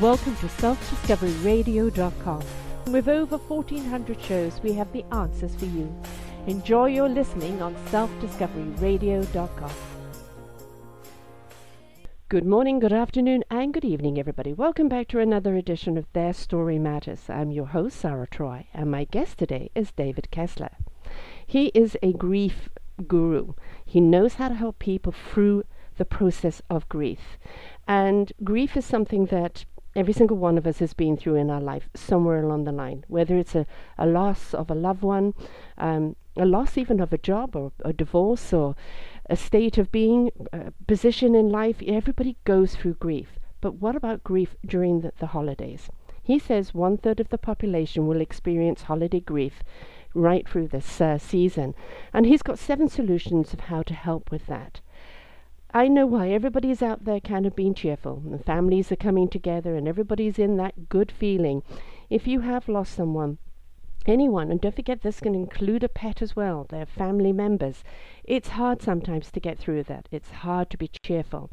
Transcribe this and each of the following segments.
Welcome to selfdiscoveryradio.com. With over 1400 shows, we have the answers for you. Enjoy your listening on selfdiscoveryradio.com. Good morning, good afternoon, and good evening, everybody. Welcome back to another edition of Their Story Matters. I'm your host, Sarah Troy, and my guest today is David Kessler. He is a grief guru. He knows how to help people through the process of grief. And grief is something that every single one of us has been through in our life somewhere along the line, whether it's a, a loss of a loved one, um, a loss even of a job or a divorce or a state of being, a position in life. Everybody goes through grief. But what about grief during the, the holidays? He says one third of the population will experience holiday grief right through this uh, season. And he's got seven solutions of how to help with that. I know why everybody's out there kind of being cheerful, and families are coming together, and everybody's in that good feeling. If you have lost someone, anyone, and don't forget this can include a pet as well, their family members, it's hard sometimes to get through that. It's hard to be cheerful.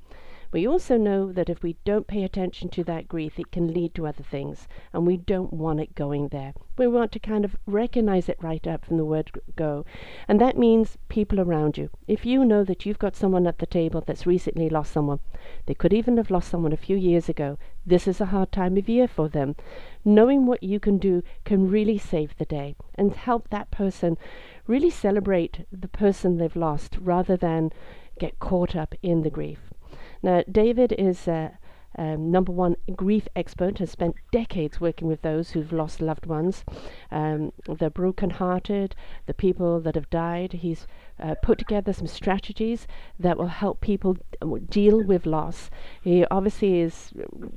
We also know that if we don't pay attention to that grief, it can lead to other things, and we don't want it going there. We want to kind of recognize it right up from the word go. And that means people around you. If you know that you've got someone at the table that's recently lost someone, they could even have lost someone a few years ago, this is a hard time of year for them. Knowing what you can do can really save the day and help that person really celebrate the person they've lost rather than get caught up in the grief. Now, David is uh, um, number one grief expert, has spent decades working with those who've lost loved ones, um, the broken-hearted, the people that have died. He's uh, put together some strategies that will help people deal with loss. He obviously is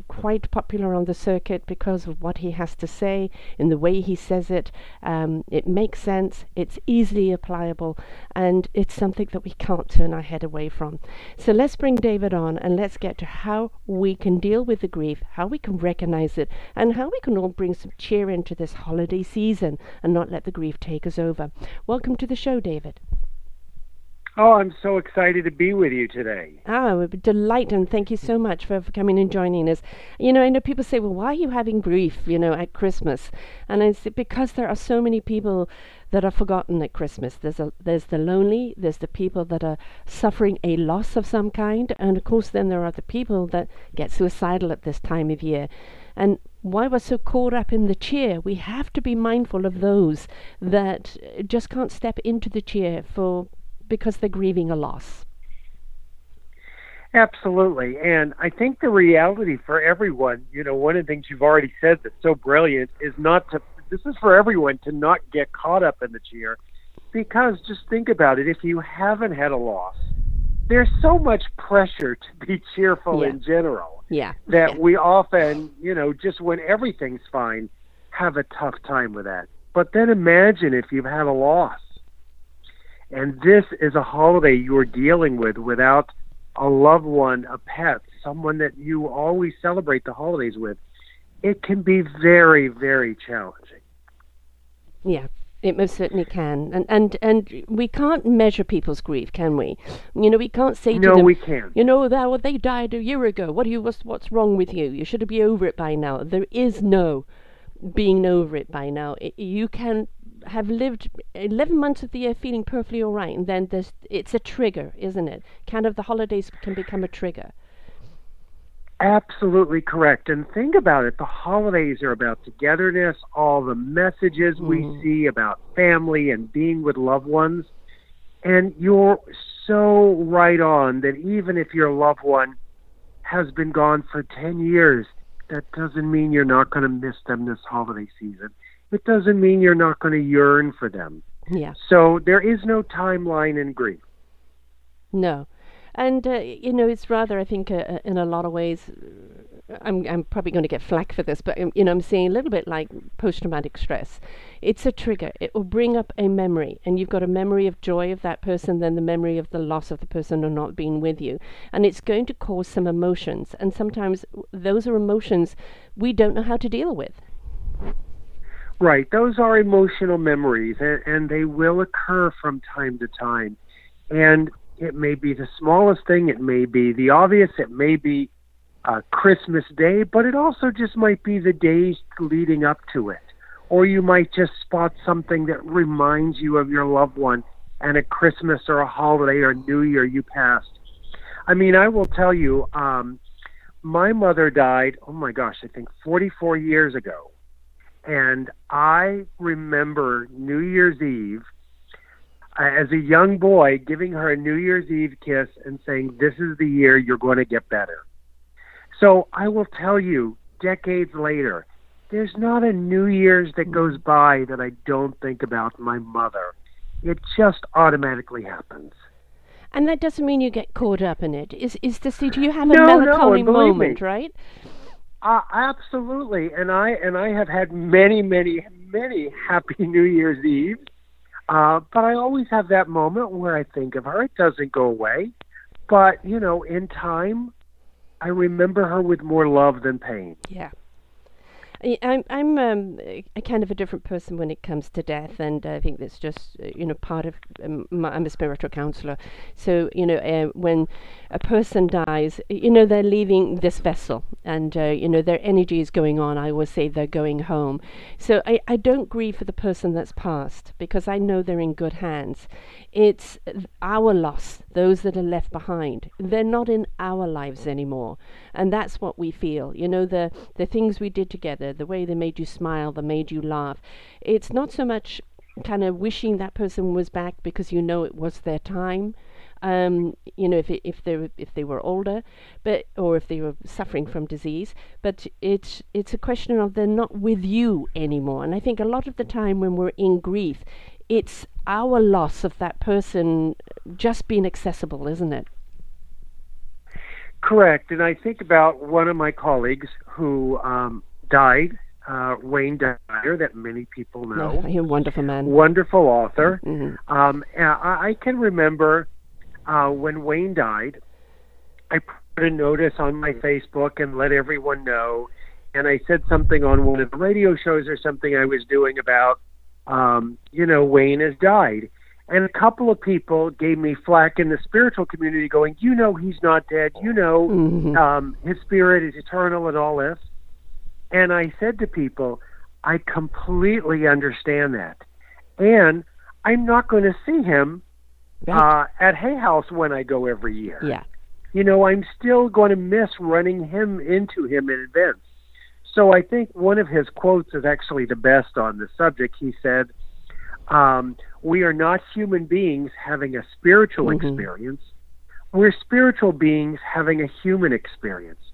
quite popular on the circuit because of what he has to say, in the way he says it. Um, it makes sense, it's easily applicable, and it's something that we can't turn our head away from. So let's bring David on and let's get to how we can deal with the grief, how we can recognize it, and how we can all bring some cheer into this holiday season and not let the grief take us over. Welcome to the show, David. Oh, I'm so excited to be with you today. Ah, a delight, and thank you so much for, for coming and joining us. You know, I know people say, well, why are you having grief, you know, at Christmas? And it's because there are so many people that are forgotten at Christmas. There's, a, there's the lonely, there's the people that are suffering a loss of some kind, and of course, then there are the people that get suicidal at this time of year. And why we're so caught up in the cheer, we have to be mindful of those that just can't step into the cheer for because they're grieving a loss. Absolutely. And I think the reality for everyone, you know, one of the things you've already said that's so brilliant is not to, this is for everyone to not get caught up in the cheer because just think about it. If you haven't had a loss, there's so much pressure to be cheerful Yeah. in general Yeah. that yeah. we often, you know, just when everything's fine, have a tough time with that. But then imagine if you've had a loss and this is a holiday you're dealing with without a loved one, a pet, someone that you always celebrate the holidays with. It can be very, very challenging. Yeah, it most certainly can, and and and we can't measure people's grief, can we? You know, we can't say to No, them, we can't. you know, that well, they died a year ago. What do you what's what's wrong with you? You should have be over it by now. There is no being over it by now. I you can have lived 11 months of the year feeling perfectly all right and then there's it's a trigger isn't it kind of the holidays can become a trigger Absolutely correct. And think about it the holidays are about togetherness, all the messages we Mhm. see about family and being with loved ones. And you're so right on that even if your loved one has been gone for 10 years, that doesn't mean you're not going to miss them this holiday season. It doesn't mean you're not going to yearn for them. yeah So there is no timeline in grief. No, and uh, you know it's rather I think uh, uh, in a lot of ways. uh, I'm I'm probably going to get flack for this, but um, you know I'm saying a little bit like post-traumatic stress. It's a trigger. It will bring up a memory, and you've got a memory of joy of that person, then the memory of the loss of the person or not being with you, and it's going to cause some emotions. And sometimes those are emotions we don't know how to deal with. Right. Those are emotional memories, and, and they will occur from time to time. And it may be the smallest thing, it may be the obvious, it may be Christmas Day, but it also just might be the days leading up to it. Or you might just spot something that reminds you of your loved one and a Christmas or a holiday or New Year you passed. I mean, I will tell you, um, my mother died, oh my gosh, I think 44 years ago. And I remember New Year's Eve as a young boy giving her a New Year's Eve kiss and saying, This is the year you're going to get better. So I will tell you, decades later, there's not a New Year's that goes by that I don't think about my mother. It just automatically happens. And that doesn't mean you get caught up in it. Is is to see? Do you have a No, no, melancholy believe moment, me. right? Uh, absolutely, and I and I have had many, many, many happy New Year's Eve. Uh, but I always have that moment where I think of her. It doesn't go away, but you know, in time, I remember her with more love than pain. Yeah. I'm I'm um, a kind of a different person when it comes to death, and I think that's just uh, you know part of. Um, my, I'm a spiritual counselor, so you know uh, when a person dies, you know they're leaving this vessel, and uh, you know their energy is going on. I always say they're going home, so I I don't grieve for the person that's passed because I know they're in good hands. It's our loss, those that are left behind. They're not in our lives anymore, and that's what we feel. You know the the things we did together, the way they made you smile, they made you laugh. It's not so much kind of wishing that person was back because you know it was their time. Um, you know, if it, if they were, if they were older, but or if they were suffering from disease, but it's it's a question of they're not with you anymore. And I think a lot of the time when we're in grief, it's our loss of that person just being accessible, isn't it? Correct, and I think about one of my colleagues who um, died, uh, Wayne Dyer, that many people know. Oh, you're a wonderful man. Wonderful author. Mhm. Um, I, I can remember uh, when Wayne died, I put a notice on my Facebook and let everyone know. And I said something on one of the radio shows or something I was doing about, um, you know, Wayne has died. And a couple of people gave me flack in the spiritual community going, you know, he's not dead. You know, Mhm. um, his spirit is eternal and all this. And I said to people, I completely understand that. And I'm not going to see him Right. uh, at Hay House when I go every year. yeah. You know, I'm still going to miss running him into him in events. So I think one of his quotes is actually the best on the subject. He said, um, "We are not human beings having a spiritual Mhm. experience. We're spiritual beings having a human experience."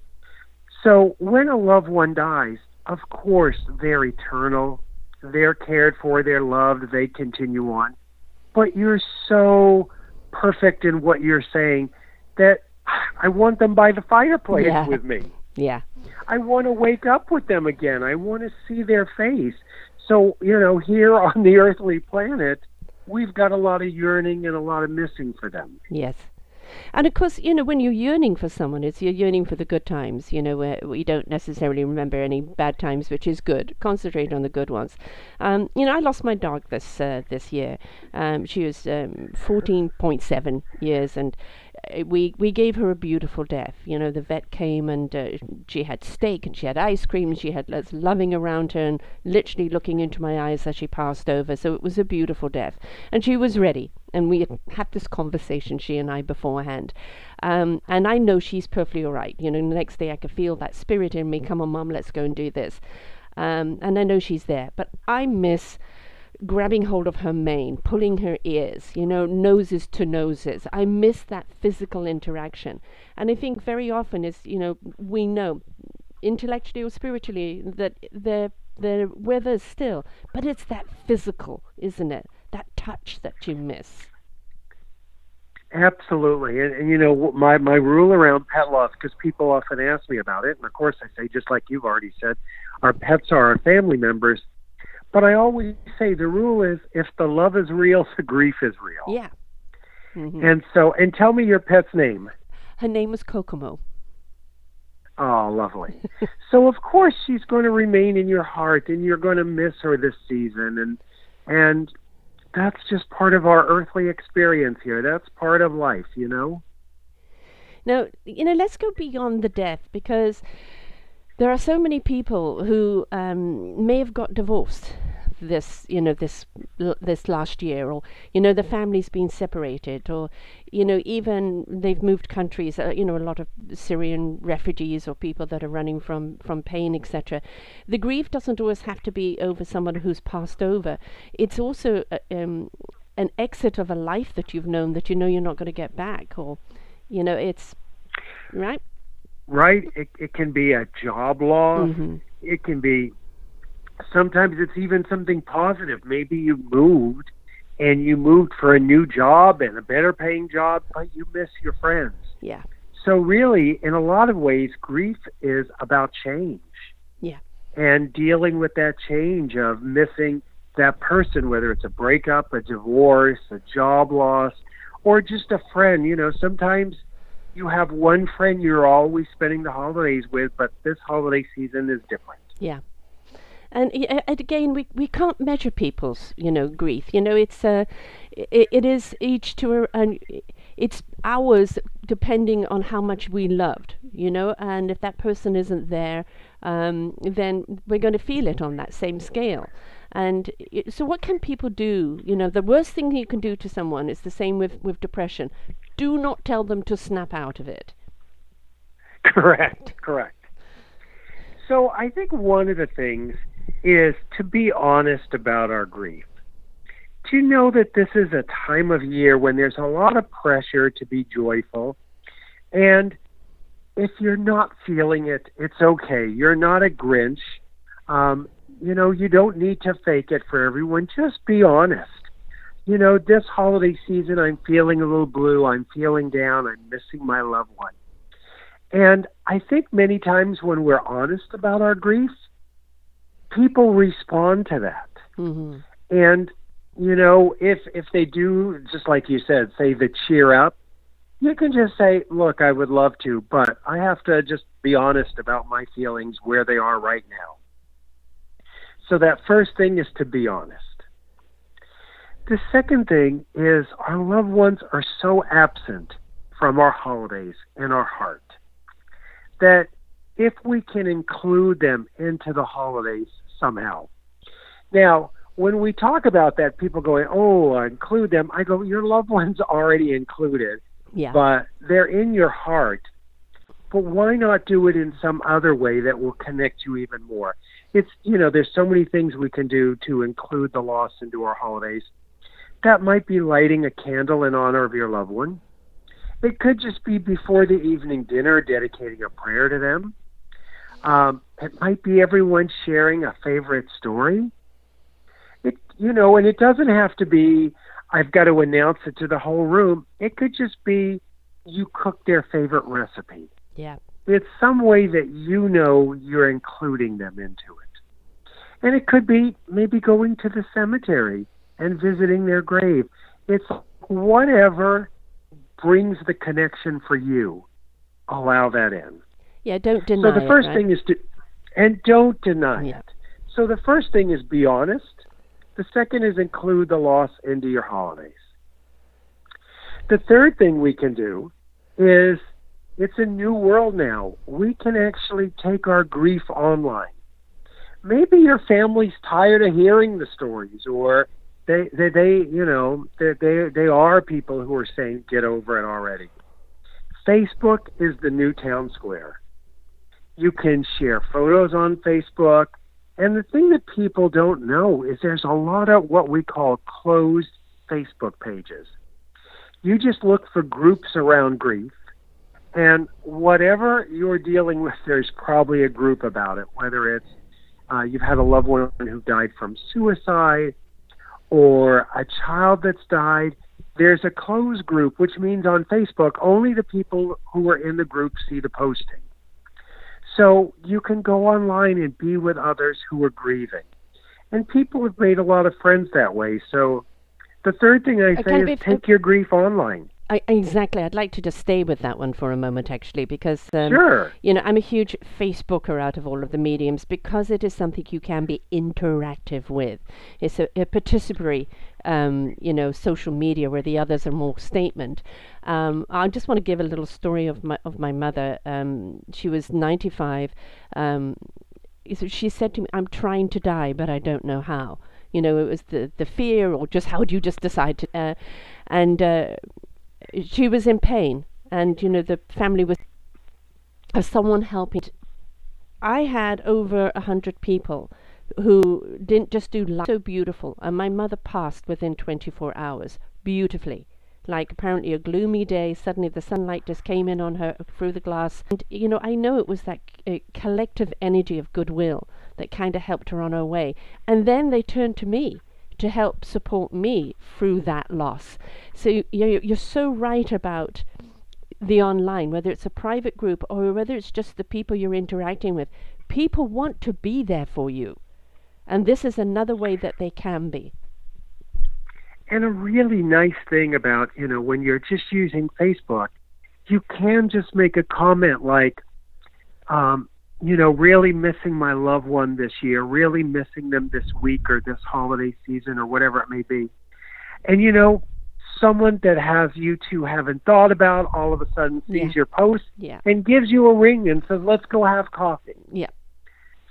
So when a loved one dies, of course they're eternal. They're cared for. They're loved. They continue on but you're so perfect in what you're saying that I want them by the fireplace Yeah. with me. Yeah. I want to wake up with them again. I want to see their face. So, you know, here on the earthly planet, we've got a lot of yearning and a lot of missing for them. Yes. And of course, you know, when you're yearning for someone, it's you're yearning for the good times, you know, where we don't necessarily remember any bad times, which is good. Concentrate on the good ones. Um, you know, I lost my dog this uh, this year. Um, she was um, 14.7 years, and we we gave her a beautiful death. You know, the vet came and uh, she had steak and she had ice cream and she had us loving around her and literally looking into my eyes as she passed over. So it was a beautiful death, and she was ready. And we had had this conversation, she and I, beforehand. Um, and I know she's perfectly all right. You know, the next day I could feel that spirit in me. Come on, mum, let's go and do this. Um, and I know she's there. But I miss grabbing hold of her mane, pulling her ears, you know, noses to noses. I miss that physical interaction. And I think very often is, you know, we know intellectually or spiritually that they're they're with us still. But it's that physical, isn't it? That touch that you miss. Absolutely, and, and you know my my rule around pet loss because people often ask me about it, and of course I say just like you've already said, our pets are our family members. But I always say the rule is if the love is real, the grief is real. Yeah. hmm And so, and tell me your pet's name. Her name was Kokomo. Oh, lovely. so of course she's going to remain in your heart, and you're going to miss her this season, and and that's just part of our earthly experience here. That's part of life, you know. Now, you know, let's go beyond the death because there are so many people who um, may have got divorced this you know this this last year or you know the family's been separated or you know even they've moved countries uh, you know a lot of Syrian refugees or people that are running from from pain etc the grief doesn't always have to be over someone who's passed over. It's also uh, um, an exit of a life that you've known that you know you're not going to get back or you know it's right right it, it can be a job loss mm-hmm. it can be sometimes it's even something positive. Maybe you moved and you moved for a new job and a better paying job, but you miss your friends. Yeah. So really, in a lot of ways, grief is about change. Yeah. And dealing with that change of missing that person, whether it's a breakup, a divorce, a job loss, or just a friend. You know, sometimes you have one friend you're always spending the holidays with, but this holiday season is different. Yeah. And, and again we, we can't measure people's you know grief. You know it's uh, it, it is each to and it's ours depending on how much we loved you know? And if that person isn't there um, then we're going to feel it on that same scale. And so what can people do? You know the worst thing you can do to someone is the same with with depression do not tell them to snap out of it correct correct so i think one of the things is to be honest about our grief. To know that this is a time of year when there's a lot of pressure to be joyful. And if you're not feeling it, it's okay. You're not a Grinch. Um, you know, you don't need to fake it for everyone. Just be honest. You know, this holiday season, I'm feeling a little blue. I'm feeling down. I'm missing my loved one. And I think many times when we're honest about our grief, people respond to that. Mm-hmm. And you know, if if they do, just like you said, say the cheer up, you can just say, "Look, I would love to, but I have to just be honest about my feelings where they are right now." So that first thing is to be honest. The second thing is our loved ones are so absent from our holidays and our heart that if we can include them into the holidays somehow. Now, when we talk about that, people going, "Oh, include them." I go, "Your loved ones already included, yeah. but they're in your heart. But why not do it in some other way that will connect you even more?" It's you know, there's so many things we can do to include the loss into our holidays. That might be lighting a candle in honor of your loved one. It could just be before the evening dinner, dedicating a prayer to them. Um, it might be everyone sharing a favorite story. It, you know, and it doesn't have to be. I've got to announce it to the whole room. It could just be you cook their favorite recipe. Yeah. It's some way that you know you're including them into it. And it could be maybe going to the cemetery and visiting their grave. It's whatever brings the connection for you. Allow that in. Yeah, don't deny So the first it, right? thing is to, and don't deny Yeah. it. So the first thing is be honest. The second is include the loss into your holidays. The third thing we can do is it's a new world now. We can actually take our grief online. Maybe your family's tired of hearing the stories or they they, they you know they, they they are people who are saying get over it already. Facebook is the new town square. You can share photos on Facebook. And the thing that people don't know is there's a lot of what we call closed Facebook pages. You just look for groups around grief, and whatever you're dealing with, there's probably a group about it, whether it's uh, you've had a loved one who died from suicide or a child that's died. There's a closed group, which means on Facebook, only the people who are in the group see the posting. So you can go online and be with others who are grieving. And people have made a lot of friends that way. So the third thing I say is bef- take your grief online. I, exactly. I'd like to just stay with that one for a moment, actually, because um, Sure. you know I'm a huge Facebooker out of all of the mediums because it is something you can be interactive with. It's a, a participatory, um, you know, social media where the others are more statement. Um, I just want to give a little story of my of my mother. Um, she was 95. Um, she said to me, "I'm trying to die, but I don't know how." You know, it was the the fear, or just how do you just decide to? Uh, and uh, she was in pain, and you know the family was of someone helping. I had over a hundred people who didn't just do life so beautiful, and my mother passed within 24 hours beautifully. Like apparently a gloomy day, suddenly the sunlight just came in on her through the glass, and you know I know it was that uh, collective energy of goodwill that kind of helped her on her way, and then they turned to me to help support me through that loss. So you, you- you're so right about the online, whether it's a private group or whether it's just the people you're interacting with. People want to be there for you. And this is another way that they can be. And a really nice thing about, you know, when you're just using Facebook, you can just make a comment like, um, you know, really missing my loved one this year, really missing them this week or this holiday season or whatever it may be. And, you know, someone that has you two haven't thought about all of a sudden sees Yeah. your post Yeah. and gives you a ring and says, let's go have coffee. Yeah.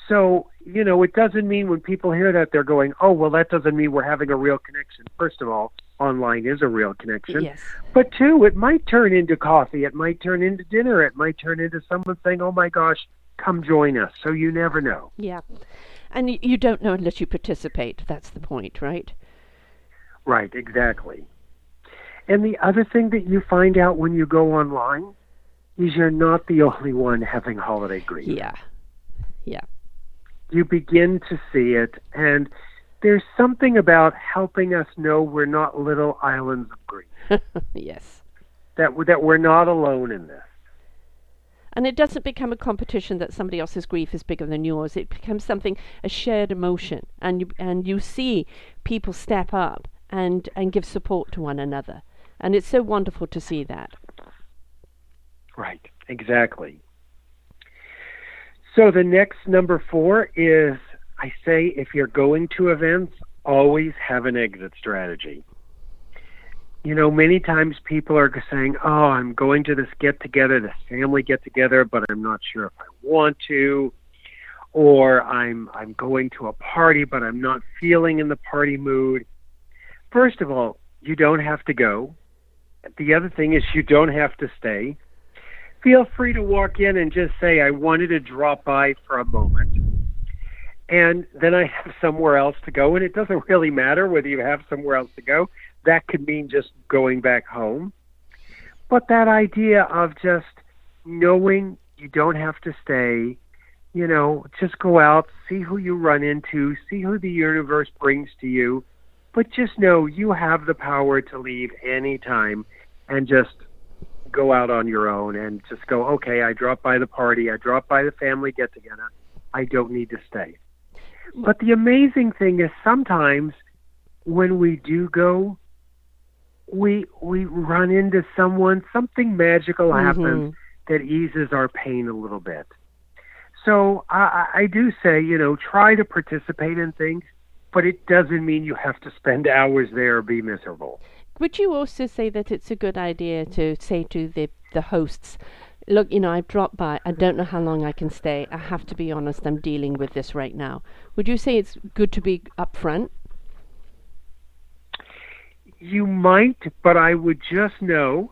So, you know, it doesn't mean when people hear that they're going, oh, well, that doesn't mean we're having a real connection. First of all, online is a real connection. Yes. But two, it might turn into coffee. It might turn into dinner. It might turn into someone saying, oh my gosh, come join us. So you never know. Yeah. And you don't know unless you participate. That's the point, right? Right, exactly. And the other thing that you find out when you go online is you're not the only one having holiday grief. Yeah. Yeah. you begin to see it and there's something about helping us know we're not little islands of grief yes. that that we're not alone in this And it doesn't become a competition that somebody else's grief is bigger than yours. It becomes something, a shared emotion. And you, and you see people step up and, and give support to one another. And it's so wonderful to see that. right exactly so the next number 4 is i say if you're going to events always have an exit strategy you know many times people are saying oh i'm going to this get together this family get together but i'm not sure if i want to or I'm I'm going to a party but I'm not feeling in the party mood. First of all, you don't have to go. The other thing is you don't have to stay. Feel free to walk in and just say I wanted to drop by for a moment. And then I have somewhere else to go and it doesn't really matter whether you have somewhere else to go. That could mean just going back home. But that idea of just knowing you don't have to stay you know, just go out, see who you run into, see who the universe brings to you, but just know you have the power to leave anytime and just go out on your own and just go, okay, I dropped by the party, I dropped by the family get together, I don't need to stay. But the amazing thing is sometimes when we do go, we we run into someone, something magical happens mm-hmm. that eases our pain a little bit. So I, I do say, you know, try to participate in things, but it doesn't mean you have to spend hours there or be miserable. Would you also say that it's a good idea to say to the, the hosts, look, you know, I've dropped by, I don't know how long I can stay. I have to be honest, I'm dealing with this right now. Would you say it's good to be upfront? You might, but I would just know,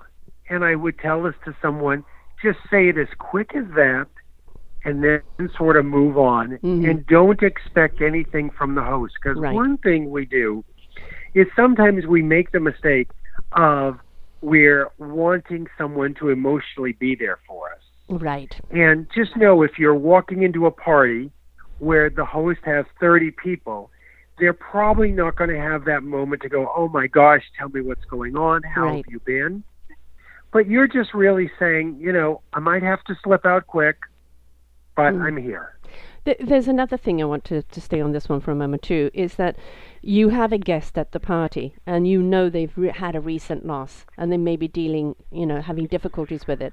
and I would tell this to someone, just say it as quick as that, and then sort of move on, Mhm. and don't expect anything from the host. Because Right. one thing we do is sometimes we make the mistake of we're wanting someone to emotionally be there for us. Right. And just know if you're walking into a party where the host has 30 people, they're probably not going to have that moment to go, oh my gosh, tell me what's going on. How Right. have you been? But you're just really saying, you know, I might have to slip out quick, but Mm. I'm here. Th- there's another thing I want to, to stay on this one for a moment too. Is that you have a guest at the party and you know they've re- had a recent loss and they may be dealing, you know, having difficulties with it.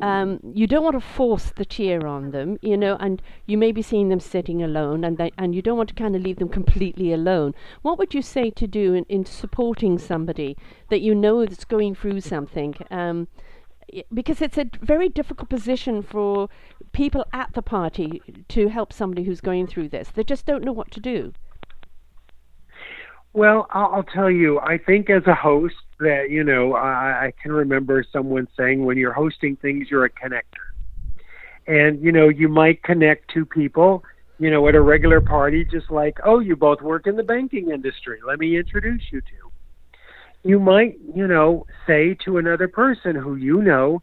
Um, you don't want to force the cheer on them, you know, and you may be seeing them sitting alone and they, and you don't want to kind of leave them completely alone. What would you say to do in, in supporting somebody that you know is going through something? Um, because it's a very difficult position for people at the party to help somebody who's going through this. They just don't know what to do. Well, I'll, tell you, I think as a host that, you know, I, I can remember someone saying when you're hosting things, you're a connector. And, you know, you might connect two people, you know, at a regular party, just like, oh, you both work in the banking industry. Let me introduce you to. You might, you know, say to another person who you know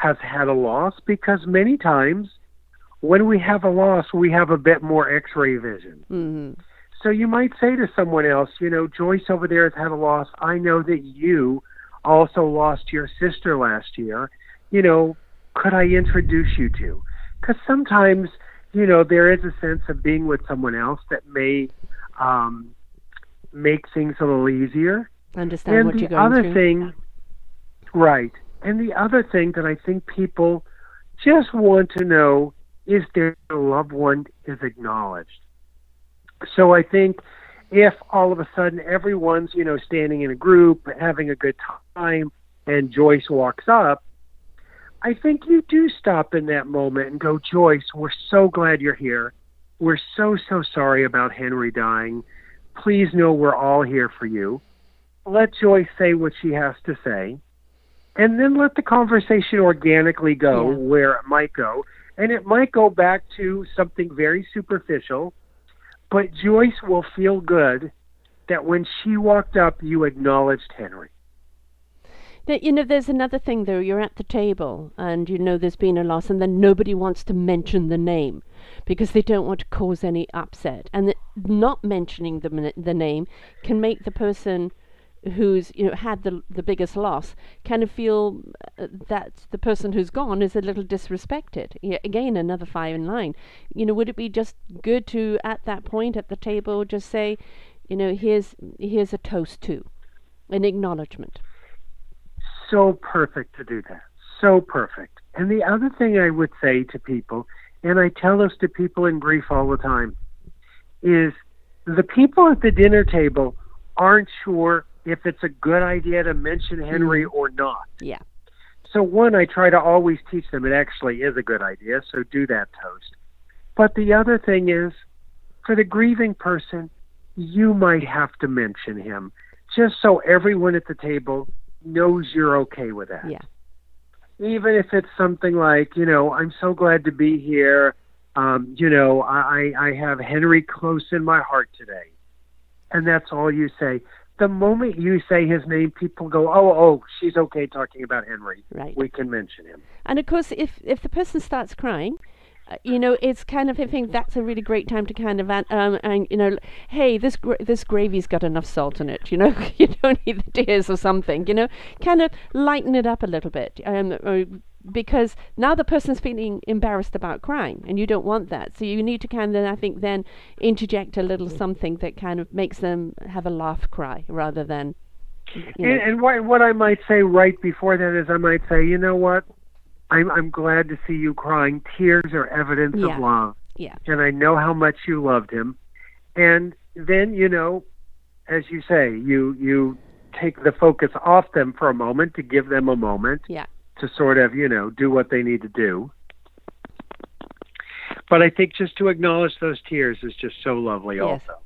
has had a loss because many times when we have a loss, we have a bit more x ray vision. Mm-hmm so you might say to someone else, you know, Joyce over there has had a loss. I know that you also lost your sister last year. You know, could I introduce you to? Because sometimes, you know, there is a sense of being with someone else that may um, make things a little easier. Understand and what you're going through. The other thing, right? And the other thing that I think people just want to know is their loved one is acknowledged. So I think if all of a sudden everyone's, you know, standing in a group, having a good time, and Joyce walks up, I think you do stop in that moment and go, Joyce, we're so glad you're here. We're so, so sorry about Henry dying. Please know we're all here for you. Let Joyce say what she has to say. And then let the conversation organically go Yeah. where it might go. And it might go back to something very superficial but Joyce will feel good that when she walked up, you acknowledged Henry. That you know, there's another thing though. You're at the table, and you know there's been a loss, and then nobody wants to mention the name because they don't want to cause any upset, and that not mentioning the the name can make the person who's you know had the the biggest loss kind of feel uh, that the person who's gone is a little disrespected. Yeah, again, another five in line. You know, would it be just good to at that point at the table just say, you know, here's here's a toast to, an acknowledgement. So perfect to do that. So perfect. And the other thing I would say to people, and I tell this to people in grief all the time, is the people at the dinner table aren't sure if it's a good idea to mention Henry or not. Yeah. So, one, I try to always teach them it actually is a good idea, so do that toast. But the other thing is, for the grieving person, you might have to mention him just so everyone at the table knows you're okay with that. Yeah. Even if it's something like, you know, I'm so glad to be here. Um, you know, I, I have Henry close in my heart today. And that's all you say the moment you say his name, people go, "Oh, oh, she's okay talking about Henry. Right. We can mention him." And of course, if if the person starts crying, uh, you know, it's kind of I think that's a really great time to kind of um and you know, hey, this gra- this gravy's got enough salt in it. You know, you don't need the tears or something. You know, kind of lighten it up a little bit. Um, because now the person's feeling embarrassed about crying and you don't want that so you need to kind of i think then interject a little something that kind of makes them have a laugh cry rather than. And, and what what I might say right before that is I might say, you know what, I'm I'm glad to see you crying. Tears are evidence Yeah. of love, yeah and I know how much you loved him. And then you know, as you say, you you take the focus off them for a moment to give them a moment yeah to sort of, you know, do what they need to do. But I think just to acknowledge those tears is just so lovely Yes. also.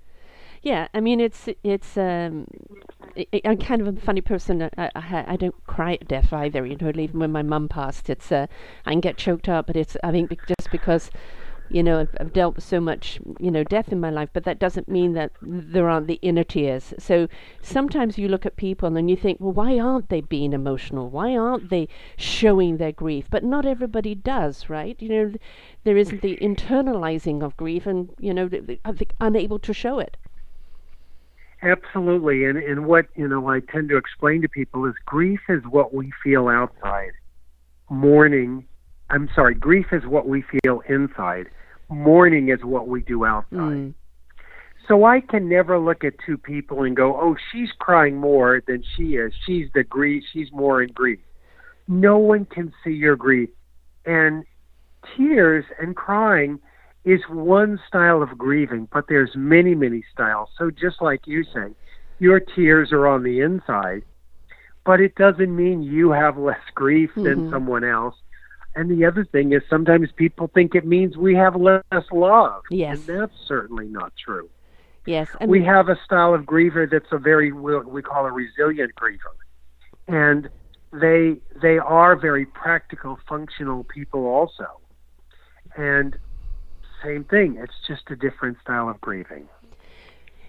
Yeah, I mean it's it's um, I'm kind of a funny person. I, I I I don't cry at death either. You know, even when my mum passed, it's uh, I can get choked up, but it's I think just because. You know, I've, I've dealt with so much, you know, death in my life, but that doesn't mean that there aren't the inner tears. So sometimes you look at people and you think, well, why aren't they being emotional? Why aren't they showing their grief? But not everybody does, right? You know, th- there isn't the internalizing of grief, and you know, unable to show it. Absolutely. And and what, you know, I tend to explain to people is grief is what we feel outside. Mourning I'm sorry, grief is what we feel inside. mourning is what we do outside. Mm. So I can never look at two people and go, "Oh, she's crying more than she is. She's the grief. She's more in grief." No one can see your grief, and tears and crying is one style of grieving, but there's many, many styles. So just like you say, your tears are on the inside, but it doesn't mean you have less grief than Mhm. someone else. And the other thing is sometimes people think it means we have less love. Yes. And that's certainly not true. Yes. We have a style of griever that's a very we call a resilient griever. And they they are very practical, functional people also. And same thing, it's just a different style of grieving.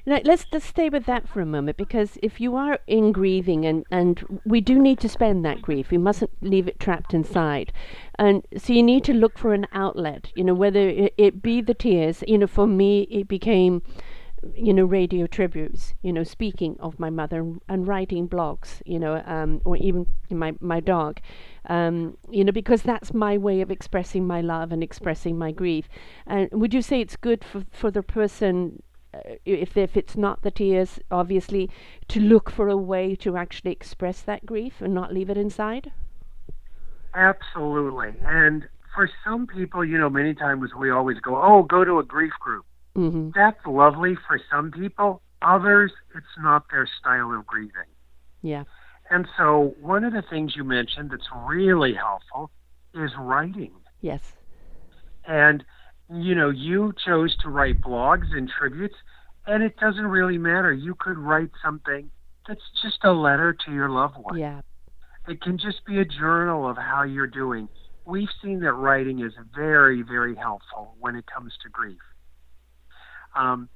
Now, let's let's stay with that for a moment because if you are in grieving and and we do need to spend that grief, we mustn't leave it trapped inside, and so you need to look for an outlet. You know, whether it, it be the tears. You know, for me, it became, you know, radio tributes. You know, speaking of my mother and, and writing blogs. You know, um, or even my my dog. Um, you know, because that's my way of expressing my love and expressing my grief. And would you say it's good for for the person if if it's not the tears, obviously, to look for a way to actually express that grief and not leave it inside. Absolutely. And for some people, you know, many times we always go, "Oh, go to a grief group." Mm-hmm. That's lovely for some people. Others, it's not their style of grieving. Yeah. And so, one of the things you mentioned that's really helpful is writing. Yes. And, you know, you chose to write blogs and tributes, and it doesn't really matter. You could write something that's just a letter to your loved one. Yeah. It can just be a journal of how you're doing. We've seen that writing is very, very helpful when it comes to grief. Um,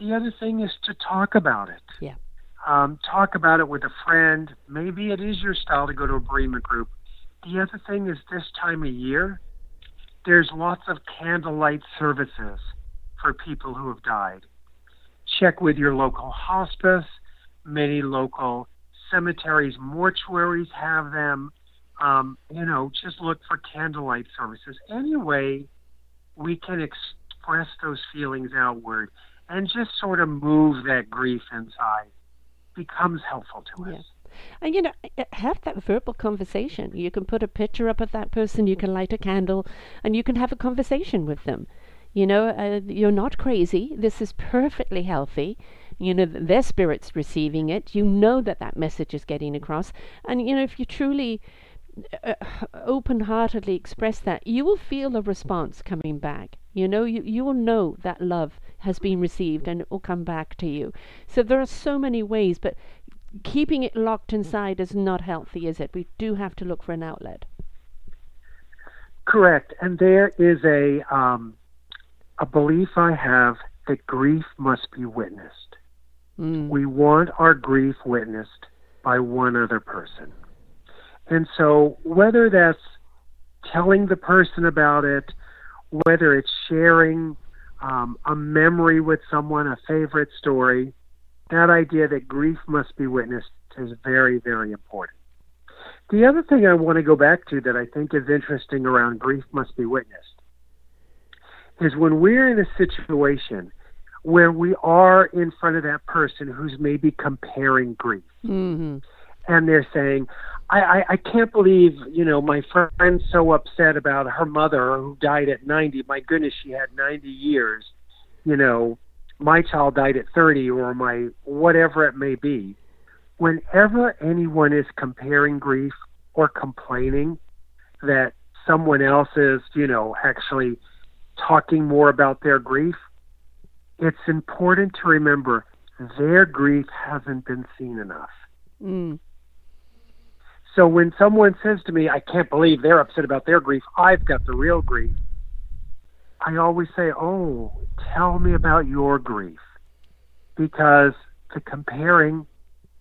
the other thing is to talk about it. Yeah. Um, talk about it with a friend. Maybe it is your style to go to a bereavement group. The other thing is this time of year, there's lots of candlelight services for people who have died. Check with your local hospice. Many local cemeteries, mortuaries have them. Um, you know, just look for candlelight services. Anyway, we can express those feelings outward and just sort of move that grief inside becomes helpful to us. And you know, uh, have that verbal conversation. You can put a picture up of that person. You can light a candle, and you can have a conversation with them. You know, uh, you're not crazy. This is perfectly healthy. You know, their spirit's receiving it. You know that that message is getting across. And you know, if you truly uh, open-heartedly express that, you will feel a response coming back. You know, you you will know that love has been received, and it will come back to you. So there are so many ways, but keeping it locked inside is not healthy, is it? We do have to look for an outlet. Correct. And there is a um, a belief I have that grief must be witnessed. Mm. We want our grief witnessed by one other person. And so, whether that's telling the person about it, whether it's sharing um, a memory with someone, a favorite story, that idea that grief must be witnessed is very, very important. The other thing I want to go back to that I think is interesting around grief must be witnessed is when we're in a situation where we are in front of that person who's maybe comparing grief hmm and they're saying, I, I, I can't believe, you know, my friend's so upset about her mother who died at 90. My goodness, she had 90 years. You know, my child died at 30 or my whatever it may be. Whenever anyone is comparing grief or complaining that someone else is, you know, actually talking more about their grief, it's important to remember their grief hasn't been seen enough. Mm. So when someone says to me, I can't believe they're upset about their grief, I've got the real grief, I always say, Oh, tell me about your grief. Because the comparing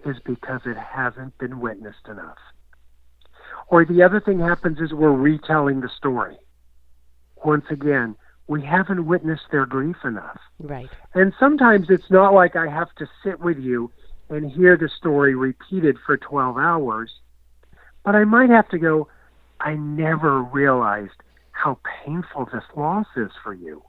is because it hasn't been witnessed enough. Or the other thing happens is we're retelling the story. Once again, we haven't witnessed their grief enough. Right. And sometimes it's not like I have to sit with you and hear the story repeated for 12 hours, but I might have to go, I never realized how painful this loss is for you.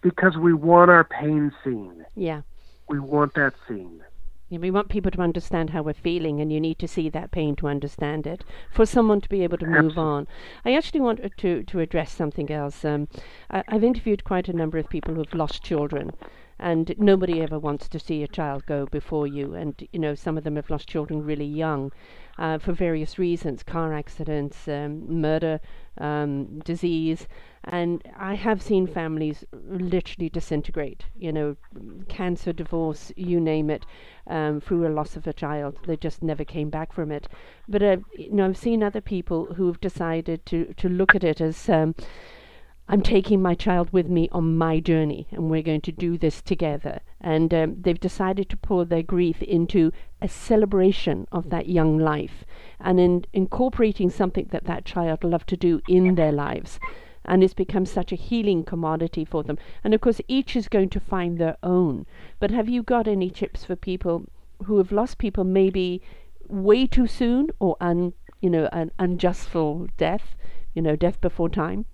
because we want our pain seen. Yeah. We want that seen. Yeah, we want people to understand how we're feeling, and you need to see that pain to understand it for someone to be able to move Absolutely. on. I actually wanted to, to address something else. Um, I, I've interviewed quite a number of people who've lost children, and nobody ever wants to see a child go before you. And, you know, some of them have lost children really young uh, for various reasons car accidents, um, murder, um, disease. And I have seen families literally disintegrate, you know, cancer, divorce, you name it, um, through a loss of a child. They just never came back from it. But, uh, you know, I've seen other people who've decided to, to look at it as um, I'm taking my child with me on my journey, and we're going to do this together. And um, they've decided to pour their grief into a celebration of that young life and in incorporating something that that child loved to do in their lives and it's become such a healing commodity for them. And of course, each is going to find their own. But have you got any tips for people who have lost people maybe way too soon or un, you know, an unjustful death, you know, death before time?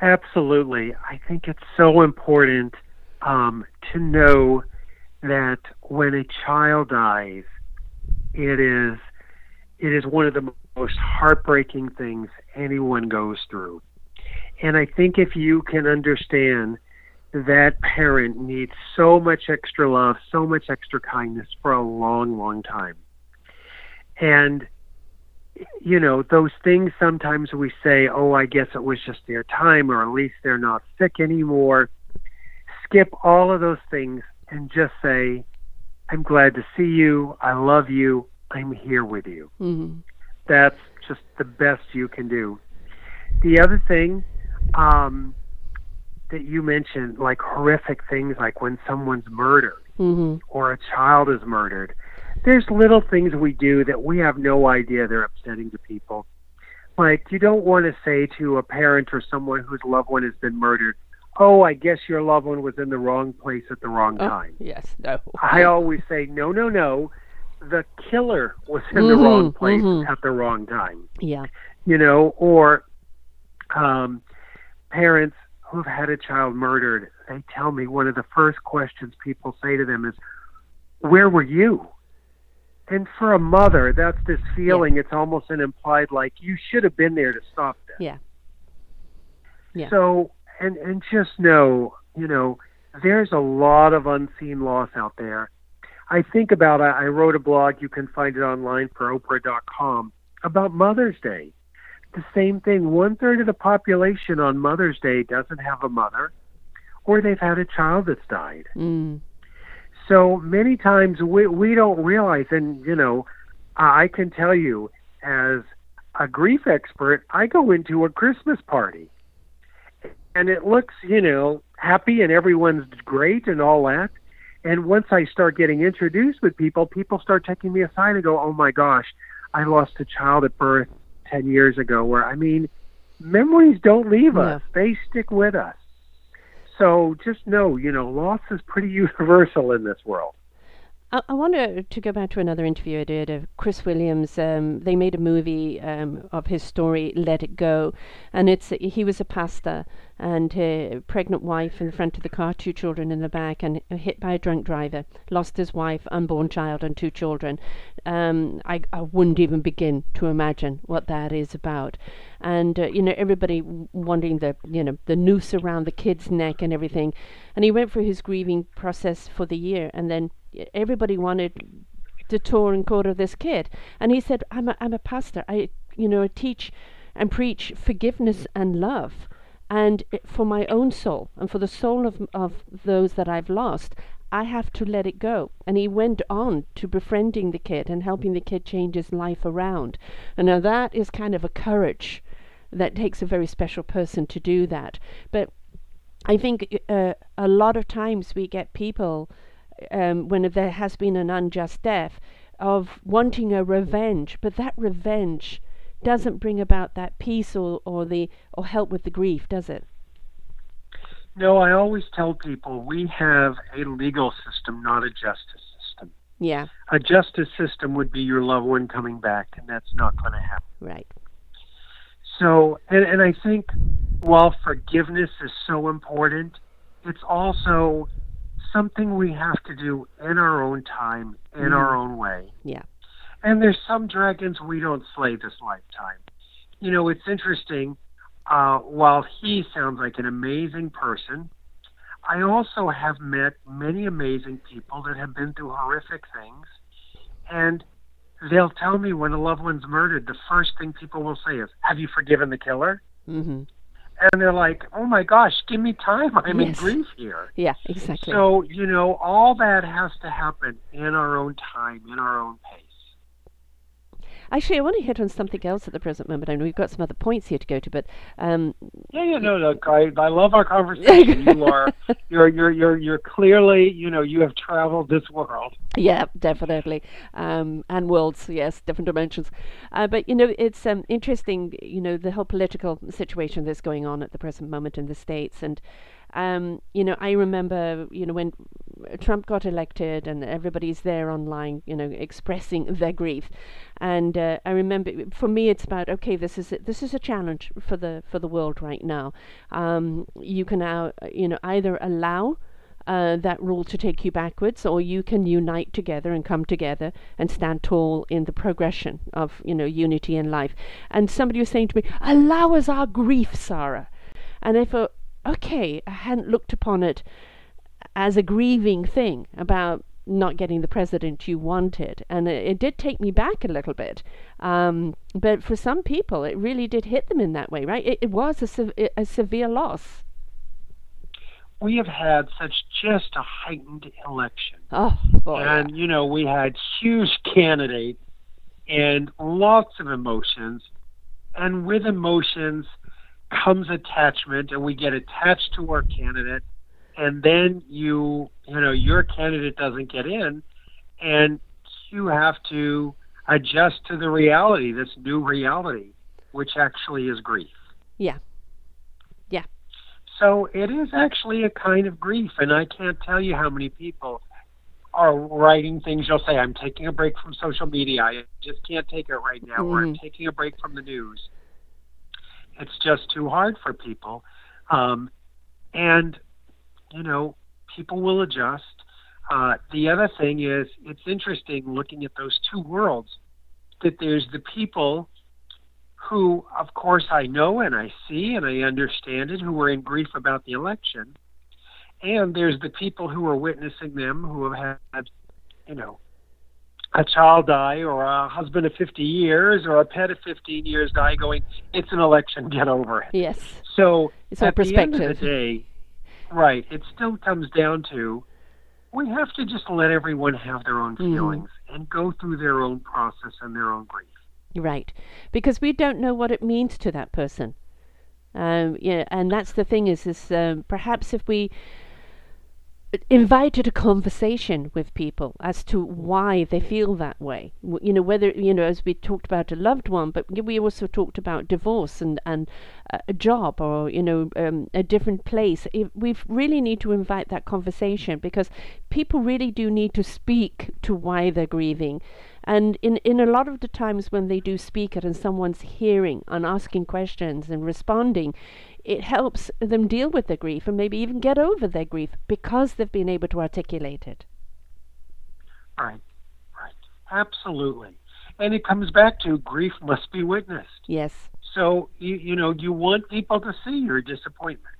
Absolutely. I think it's so important um, to know that when a child dies, it is it is one of the most heartbreaking things anyone goes through. And I think if you can understand that parent needs so much extra love, so much extra kindness for a long, long time. And you know, those things sometimes we say, oh, I guess it was just their time, or at least they're not sick anymore. Skip all of those things and just say, I'm glad to see you. I love you. I'm here with you. Mm-hmm. That's just the best you can do. The other thing um, that you mentioned, like horrific things like when someone's murdered Mm-hmm. or a child is murdered, there's little things we do that we have no idea they're upsetting to people. Like, you don't want to say to a parent or someone whose loved one has been murdered, Oh, I guess your loved one was in the wrong place at the wrong Oh, time. yes, no. I always say, No, no, no. The killer was in the Mhm, wrong place mhm. at the wrong time Yeah. you know, or um, parents who've had a child murdered, they tell me one of the first questions people say to them is, Where were you? And for a mother, that's this feeling, it's almost an implied like, you should have been there to stop this. Yeah. Yeah. So, and, and just know, you know, there's a lot of unseen loss out there. I think about, I I wrote a blog, you can find it online for Oprah.com, about Mother's Day. The same thing, one third of the population on Mother's Day doesn't have a mother, or they've had a child that's died. Mm. So many times we, we don't realize, and you know, I can tell you as a grief expert, I go into a Christmas party and it looks, you know, happy and everyone's great and all that. And once I start getting introduced with people, people start taking me aside and go, oh my gosh, I lost a child at birth 10 years ago. Where, I mean, memories don't leave No. us, they stick with us. So just know, you know, loss is pretty universal in this world. I, I want to, go back to another interview I did of Chris Williams. Um, they made a movie um, of his story, Let It Go, and it's he was a pastor and a pregnant wife in the front of the car, two children in the back, and hit by a drunk driver. Lost his wife, unborn child, and two children. Um, I, I wouldn't even begin to imagine what that is about. And uh, you know, everybody w- wanting the you know the noose around the kid's neck and everything. And he went through his grieving process for the year, and then everybody wanted the tour and quarter of this kid. And he said, "I'm a I'm a pastor. I you know teach and preach forgiveness and love." And for my own soul and for the soul of, of those that I've lost, I have to let it go. And he went on to befriending the kid and helping the kid change his life around. And now that is kind of a courage that takes a very special person to do that. But I think uh, a lot of times we get people, um, when there has been an unjust death, of wanting a revenge, but that revenge doesn't bring about that peace or, or the or help with the grief, does it? No, I always tell people we have a legal system, not a justice system. Yeah, A justice system would be your loved one coming back, and that's not going to happen. right. So, and, and I think while forgiveness is so important, it's also something we have to do in our own time, in mm-hmm. our own way. Yeah. And there's some dragons we don't slay this lifetime. You know, it's interesting. Uh, while he sounds like an amazing person, I also have met many amazing people that have been through horrific things, and they'll tell me when a loved one's murdered, the first thing people will say is, "Have you forgiven the killer?" Mm-hmm. And they're like, "Oh my gosh, give me time. I'm yes. in grief here." Yeah, exactly. So you know, all that has to happen in our own time, in our own pace. Actually, I want to hit on something else at the present moment. I know we've got some other points here to go to, but um, yeah, yeah, no, no, I, I love our conversation. you are, you're, you're, you're, you're clearly, you know, you have traveled this world. Yeah, definitely, um, and worlds, yes, different dimensions. Uh, but you know, it's um, interesting, you know, the whole political situation that's going on at the present moment in the states, and um, you know, I remember, you know, when Trump got elected and everybody's there online, you know, expressing their grief. And uh, I remember, for me, it's about okay, this is a, this is a challenge for the for the world right now. Um, you can now, you know, either allow uh, that rule to take you backwards, or you can unite together and come together and stand tall in the progression of you know unity in life. And somebody was saying to me, "Allow us our grief, Sarah." And I thought, okay, I hadn't looked upon it as a grieving thing about not getting the president you wanted. And it, it did take me back a little bit. Um, but for some people, it really did hit them in that way, right? It, it was a, sev- a severe loss. We have had such just a heightened election. Oh, boy. And, you know, we had huge candidates and lots of emotions. And with emotions, comes attachment and we get attached to our candidate and then you you know your candidate doesn't get in and you have to adjust to the reality this new reality which actually is grief. Yeah. Yeah. So it is actually a kind of grief and i can't tell you how many people are writing things. You'll say i'm taking a break from social media. I just can't take it right now mm-hmm. or i'm mm-hmm. taking a break from the news it's just too hard for people. Um, and, you know, people will adjust. Uh, the other thing is, it's interesting looking at those two worlds that there's the people who, of course, I know and I see and I understand it, who are in grief about the election. And there's the people who are witnessing them who have had, you know, a child die or a husband of 50 years or a pet of 15 years die going, it's an election, get over it. Yes. So it's at the end of the day, right, it still comes down to we have to just let everyone have their own mm-hmm. feelings mm. and go through their own process and their own grief. Right. Because we don't know what it means to that person. Um, yeah, and that's the thing is, is um, perhaps if we invited a conversation with people as to why they feel that way. You know, whether, you know, as we talked about a loved one, but we also talked about divorce and, and a job or, you know, um, a different place. We really need to invite that conversation because people really do need to speak to why they're grieving. And in, in a lot of the times when they do speak it and someone's hearing and asking questions and responding, it helps them deal with their grief and maybe even get over their grief because they've been able to articulate it. Right, right. Absolutely. And it comes back to grief must be witnessed. Yes. So, you, you know, you want people to see your disappointment.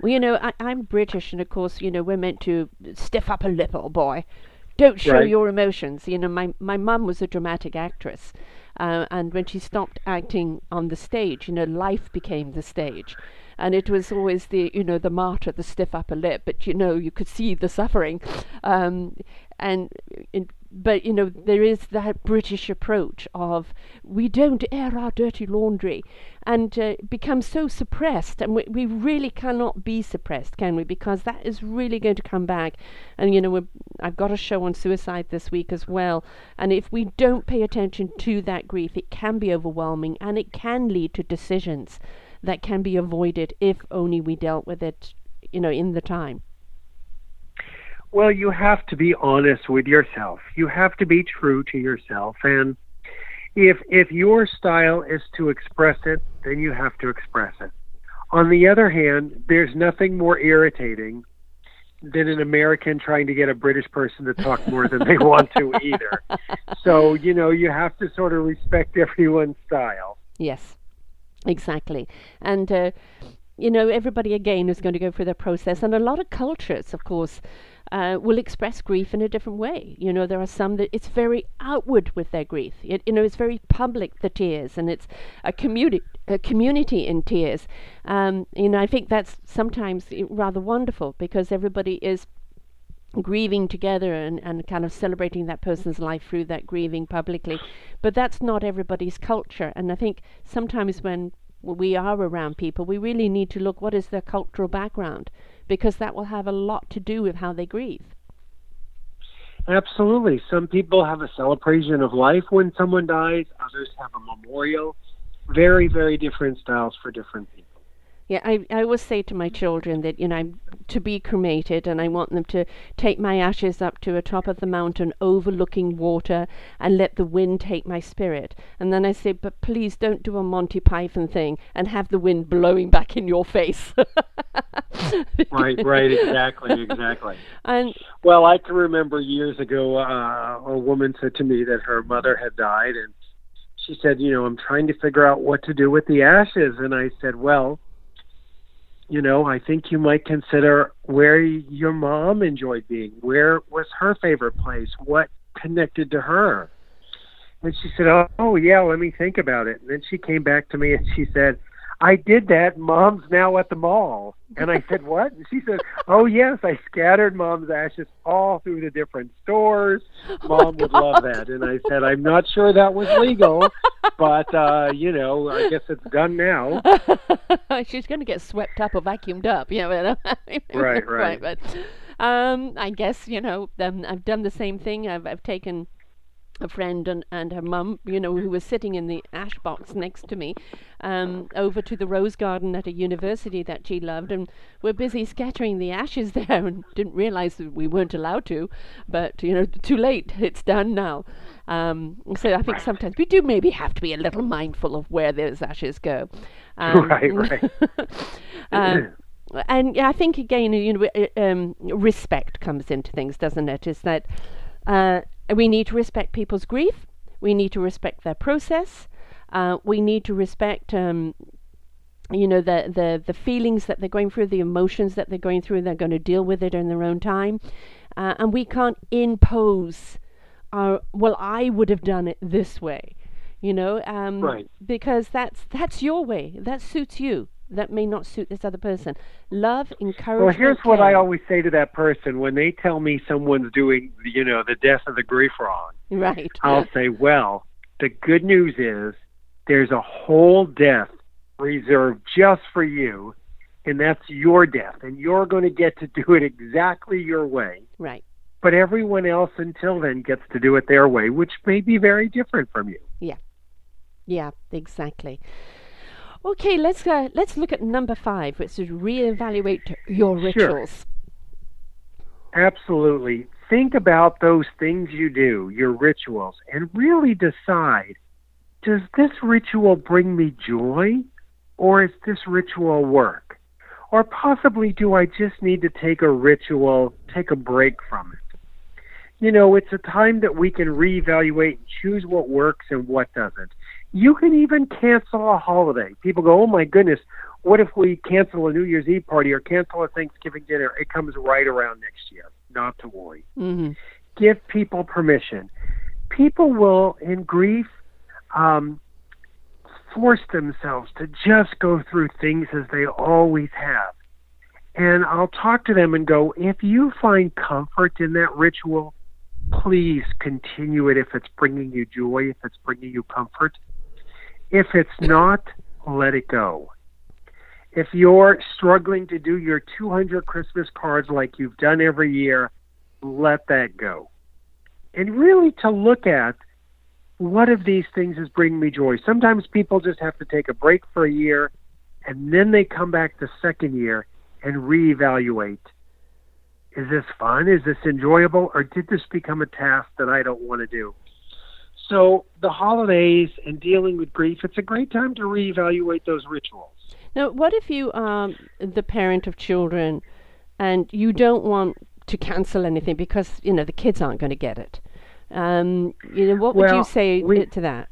Well, you know, I, am British, and of course, you know, we're meant to stiff up a lip, old boy. Don't show right. your emotions. You know, my my mum was a dramatic actress, uh, and when she stopped acting on the stage, you know, life became the stage. And it was always the, you know, the martyr, the stiff upper lip, but you know, you could see the suffering. Um, and in, but you know there is that British approach of we don't air our dirty laundry, and uh, become so suppressed, and we, we really cannot be suppressed, can we? Because that is really going to come back, and you know I've got a show on suicide this week as well, and if we don't pay attention to that grief, it can be overwhelming, and it can lead to decisions that can be avoided if only we dealt with it, you know, in the time. Well, you have to be honest with yourself. You have to be true to yourself. And if if your style is to express it, then you have to express it. On the other hand, there's nothing more irritating than an American trying to get a British person to talk more than they want to either. So, you know, you have to sort of respect everyone's style. Yes, exactly. And, uh, you know, everybody again is going to go through their process. And a lot of cultures, of course, uh, will express grief in a different way. You know, there are some that it's very outward with their grief. It, you know, it's very public, the tears, and it's a community, a community in tears. Um, you know, I think that's sometimes rather wonderful because everybody is grieving together and, and kind of celebrating that person's life through that grieving publicly. But that's not everybody's culture. And I think sometimes when we are around people, we really need to look what is their cultural background because that will have a lot to do with how they grieve. Absolutely. Some people have a celebration of life when someone dies, others have a memorial. Very, very different styles for different people. Yeah, I, I always say to my children that, you know, I'm to be cremated and I want them to take my ashes up to a top of the mountain overlooking water and let the wind take my spirit. And then I say, but please don't do a Monty Python thing and have the wind blowing back in your face. right, right, exactly, exactly. And well, I can remember years ago, uh, a woman said to me that her mother had died and she said, you know, I'm trying to figure out what to do with the ashes. And I said, well, you know, I think you might consider where your mom enjoyed being. Where was her favorite place? What connected to her? And she said, oh, yeah, let me think about it. And then she came back to me and she said, I did that. Mom's now at the mall. And I said, What? And she said, Oh, yes, I scattered mom's ashes all through the different stores. Oh Mom oh would love that. And I said, I'm not sure that was legal, but, uh, you know, I guess it's done now. She's going to get swept up or vacuumed up. You know, right, right. right but um, I guess, you know, um, I've done the same thing. I've, I've taken a friend and, and her mum, you know, who was sitting in the ash box next to me, um, over to the rose garden at a university that she loved, and we're busy scattering the ashes there, and didn't realise that we weren't allowed to, but you know, too late. It's done now. Um, so I think sometimes we do maybe have to be a little mindful of where those ashes go. Um, right, right. um, and I think again, you know, um, respect comes into things, doesn't it? Is that uh, we need to respect people's grief. We need to respect their process. Uh, we need to respect, um, you know, the, the, the feelings that they're going through, the emotions that they're going through. They're going to deal with it in their own time. Uh, and we can't impose our, well, I would have done it this way, you know, um, right. because that's, that's your way. That suits you that may not suit this other person. Love, encouragement. Well, here's what I always say to that person when they tell me someone's doing, you know, the death of the grief wrong. Right. I'll say, well, the good news is there's a whole death reserved just for you, and that's your death, and you're going to get to do it exactly your way. Right. But everyone else until then gets to do it their way, which may be very different from you. Yeah. Yeah, exactly. Okay, let's uh, let's look at number five, which is reevaluate your rituals. Sure. Absolutely. Think about those things you do, your rituals, and really decide does this ritual bring me joy or is this ritual work? Or possibly do I just need to take a ritual, take a break from it? You know, it's a time that we can reevaluate and choose what works and what doesn't. You can even cancel a holiday. People go, oh my goodness, what if we cancel a New Year's Eve party or cancel a Thanksgiving dinner? It comes right around next year. Not to worry. Mm-hmm. Give people permission. People will, in grief, um, force themselves to just go through things as they always have. And I'll talk to them and go, if you find comfort in that ritual, please continue it if it's bringing you joy, if it's bringing you comfort. If it's not, let it go. If you're struggling to do your 200 Christmas cards like you've done every year, let that go. And really to look at what of these things is bringing me joy. Sometimes people just have to take a break for a year and then they come back the second year and reevaluate. Is this fun? Is this enjoyable? Or did this become a task that I don't want to do? So the holidays and dealing with grief, it's a great time to reevaluate those rituals. Now, what if you are the parent of children and you don't want to cancel anything because you know the kids aren't going to get it? Um, you know, what would you say we- to that?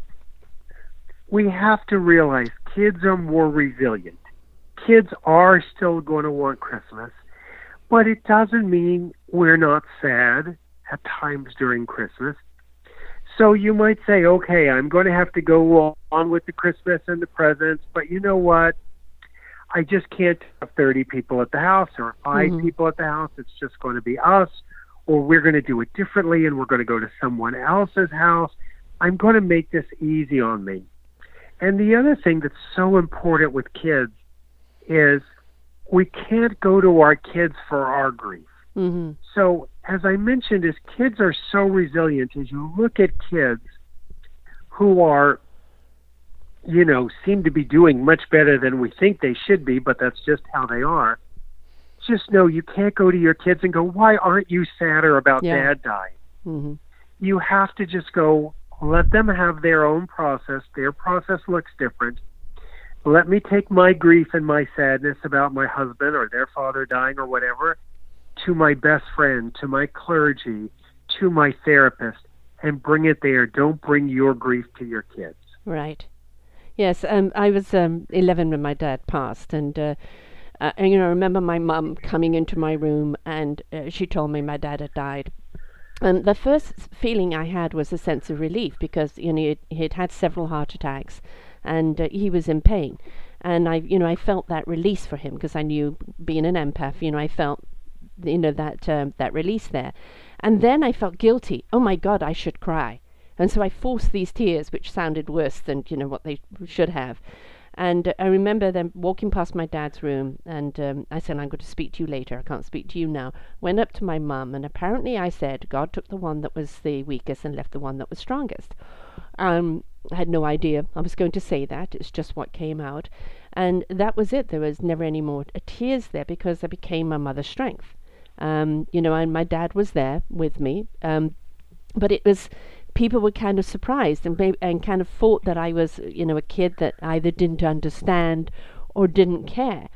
We have to realize kids are more resilient. Kids are still going to want Christmas, but it doesn't mean we're not sad at times during Christmas. So you might say, okay, I'm going to have to go on with the Christmas and the presents, but you know what? I just can't have 30 people at the house or 5 Mhm. people at the house. It's just going to be us, or we're going to do it differently and we're going to go to someone else's house. I'm going to make this easy on me. And the other thing that's so important with kids is we can't go to our kids for our grief. Hmm So, as I mentioned, as kids are so resilient, as you look at kids who are, you know, seem to be doing much better than we think they should be, but that's just how they are. Just know you can't go to your kids and go, Why aren't you sadder about Yeah. dad dying? hmm You have to just go, let them have their own process. Their process looks different. Let me take my grief and my sadness about my husband or their father dying or whatever to my best friend, to my clergy, to my therapist, and bring it there. Don't bring your grief to your kids. Right. Yes, um, I was um, 11 when my dad passed, and, uh, uh, and you know, I remember my mum coming into my room, and uh, she told me my dad had died. And the first feeling I had was a sense of relief because you know he'd, had several heart attacks, and uh, he was in pain, and I you know I felt that release for him because I knew being an empath, you know I felt you know that um, that release there, and then I felt guilty. Oh my God, I should cry. And so I forced these tears, which sounded worse than you know what they should have. And uh, I remember them walking past my dad's room, and um, I said, "I'm going to speak to you later. I can't speak to you now." Went up to my mum, and apparently I said, "God took the one that was the weakest and left the one that was strongest." Um, I had no idea I was going to say that. It's just what came out, and that was it. There was never any more tears there because I became my mother's strength. Um, you know, and my dad was there with me. Um, but it was people were kind of surprised and and kind of thought that I was you know a kid that either didn't understand or didn't care.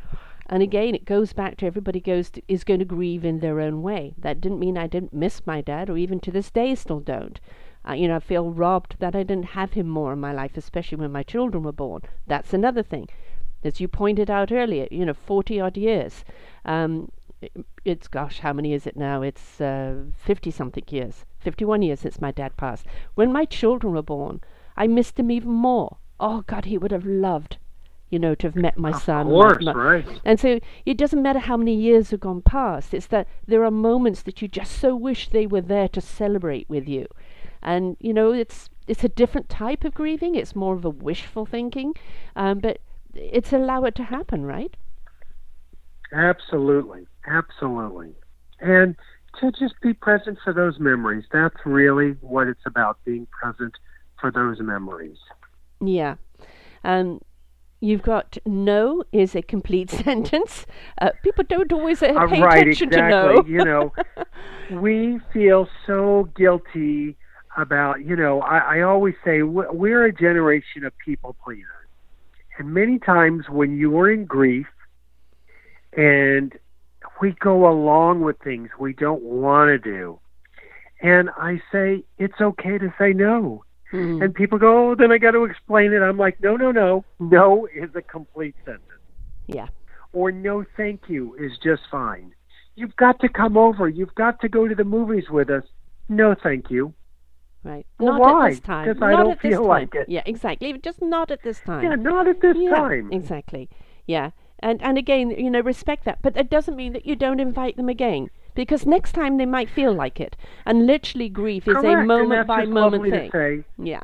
And again, it goes back to everybody goes to, is going to grieve in their own way. That didn't mean I didn't miss my dad, or even to this day still don't. Uh, you know, I feel robbed that I didn't have him more in my life, especially when my children were born. That's another thing. As you pointed out earlier, you know, 40 odd years. Um, it's, gosh, how many is it now? It's 50 something years, 51 years since my dad passed. When my children were born, I missed him even more. Oh, God, he would have loved, you know, to have met my Of son. my- course, my- right? and so it doesn't matter how many years have gone past, it's that there are moments that you just so wish they were there to celebrate with you. And you know, it's it's a different type of grieving, it's more of a wishful thinking. Um, but it's allow it to happen, right? Absolutely, absolutely. And to just be present for those memories. That's really what it's about, being present for those memories. Yeah. Um You've got no is a complete sentence. Uh, people don't always uh, Uh, pay right, attention exactly. to no. you know, we feel so guilty about, you know, I, I always say we're a generation of people pleasers. And many times when you are in grief and we go along with things we don't want to do, and I say, it's okay to say no. Mhm. And people go, oh, then I got to explain it. I'm like, no, no, no. No is a complete sentence yeah. or no thank you is just fine. You've got to come over. You've got to go to the movies with us. No thank you. Right. Well, not why? at this time. 'Cause I don't feel time. like it. Yeah, exactly. Just not at this time. Yeah, not at this yeah, time. Exactly. Yeah. And and again, you know, respect that. But that doesn't mean that you don't invite them again. Because next time they might feel like it. And literally grief is Correct. a moment by moment thing. To say, Yeah.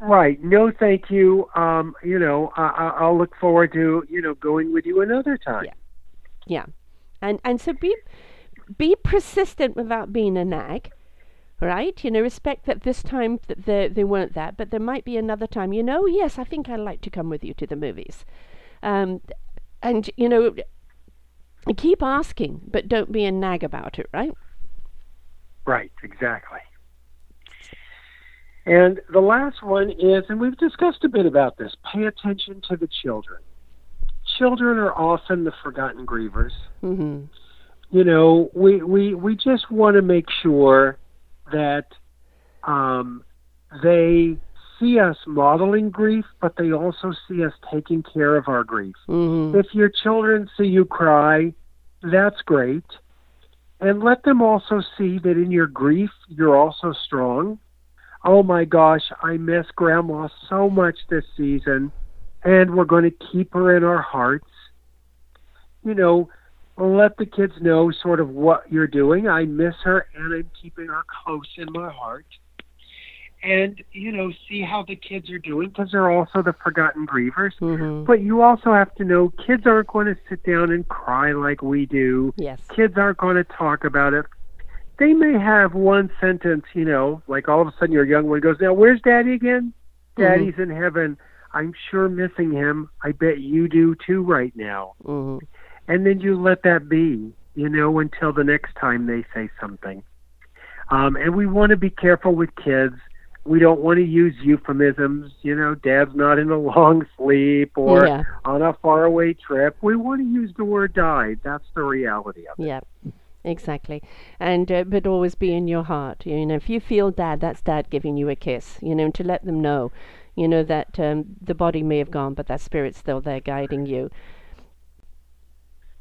right. No thank you. Um, you know, I, I- I'll look forward to, you know, going with you another time. Yeah. Yeah. And and so be be persistent without being a nag. Right? You know, respect that this time that they they weren't that, but there might be another time, you know, yes, I think I'd like to come with you to the movies. Um and you know keep asking, but don't be a nag about it, right? Right, exactly. And the last one is, and we've discussed a bit about this, pay attention to the children. Children are often the forgotten grievers. Mm-hmm. You know, we, we, we just want to make sure that um, they see us modeling grief, but they also see us taking care of our grief. Mm-hmm. If your children see you cry, that's great. And let them also see that in your grief, you're also strong. Oh my gosh, I miss grandma so much this season, and we're going to keep her in our hearts. You know, let the kids know sort of what you're doing. I miss her, and I'm keeping her close in my heart and you know see how the kids are doing because they're also the forgotten grievers Mm-hmm. but you also have to know kids aren't going to sit down and cry like we do Yes. kids aren't going to talk about it they may have one sentence you know like all of a sudden your young one goes now where's daddy again daddy's in heaven i'm sure missing him i bet you do too right now Mm-hmm. and then you let that be, you know, until the next time they say something. Um, and we want to be careful with kids. We don't want to use euphemisms, you know, dad's not in a long sleep or Yeah. on a faraway trip. We want to use the word died. That's the reality of it. Yeah, exactly. And uh, but always be in your heart. You know, if you feel dad, that's dad giving you a kiss. You know, and to let them know, you know that um, the body may have gone, but that spirit's still there guiding you.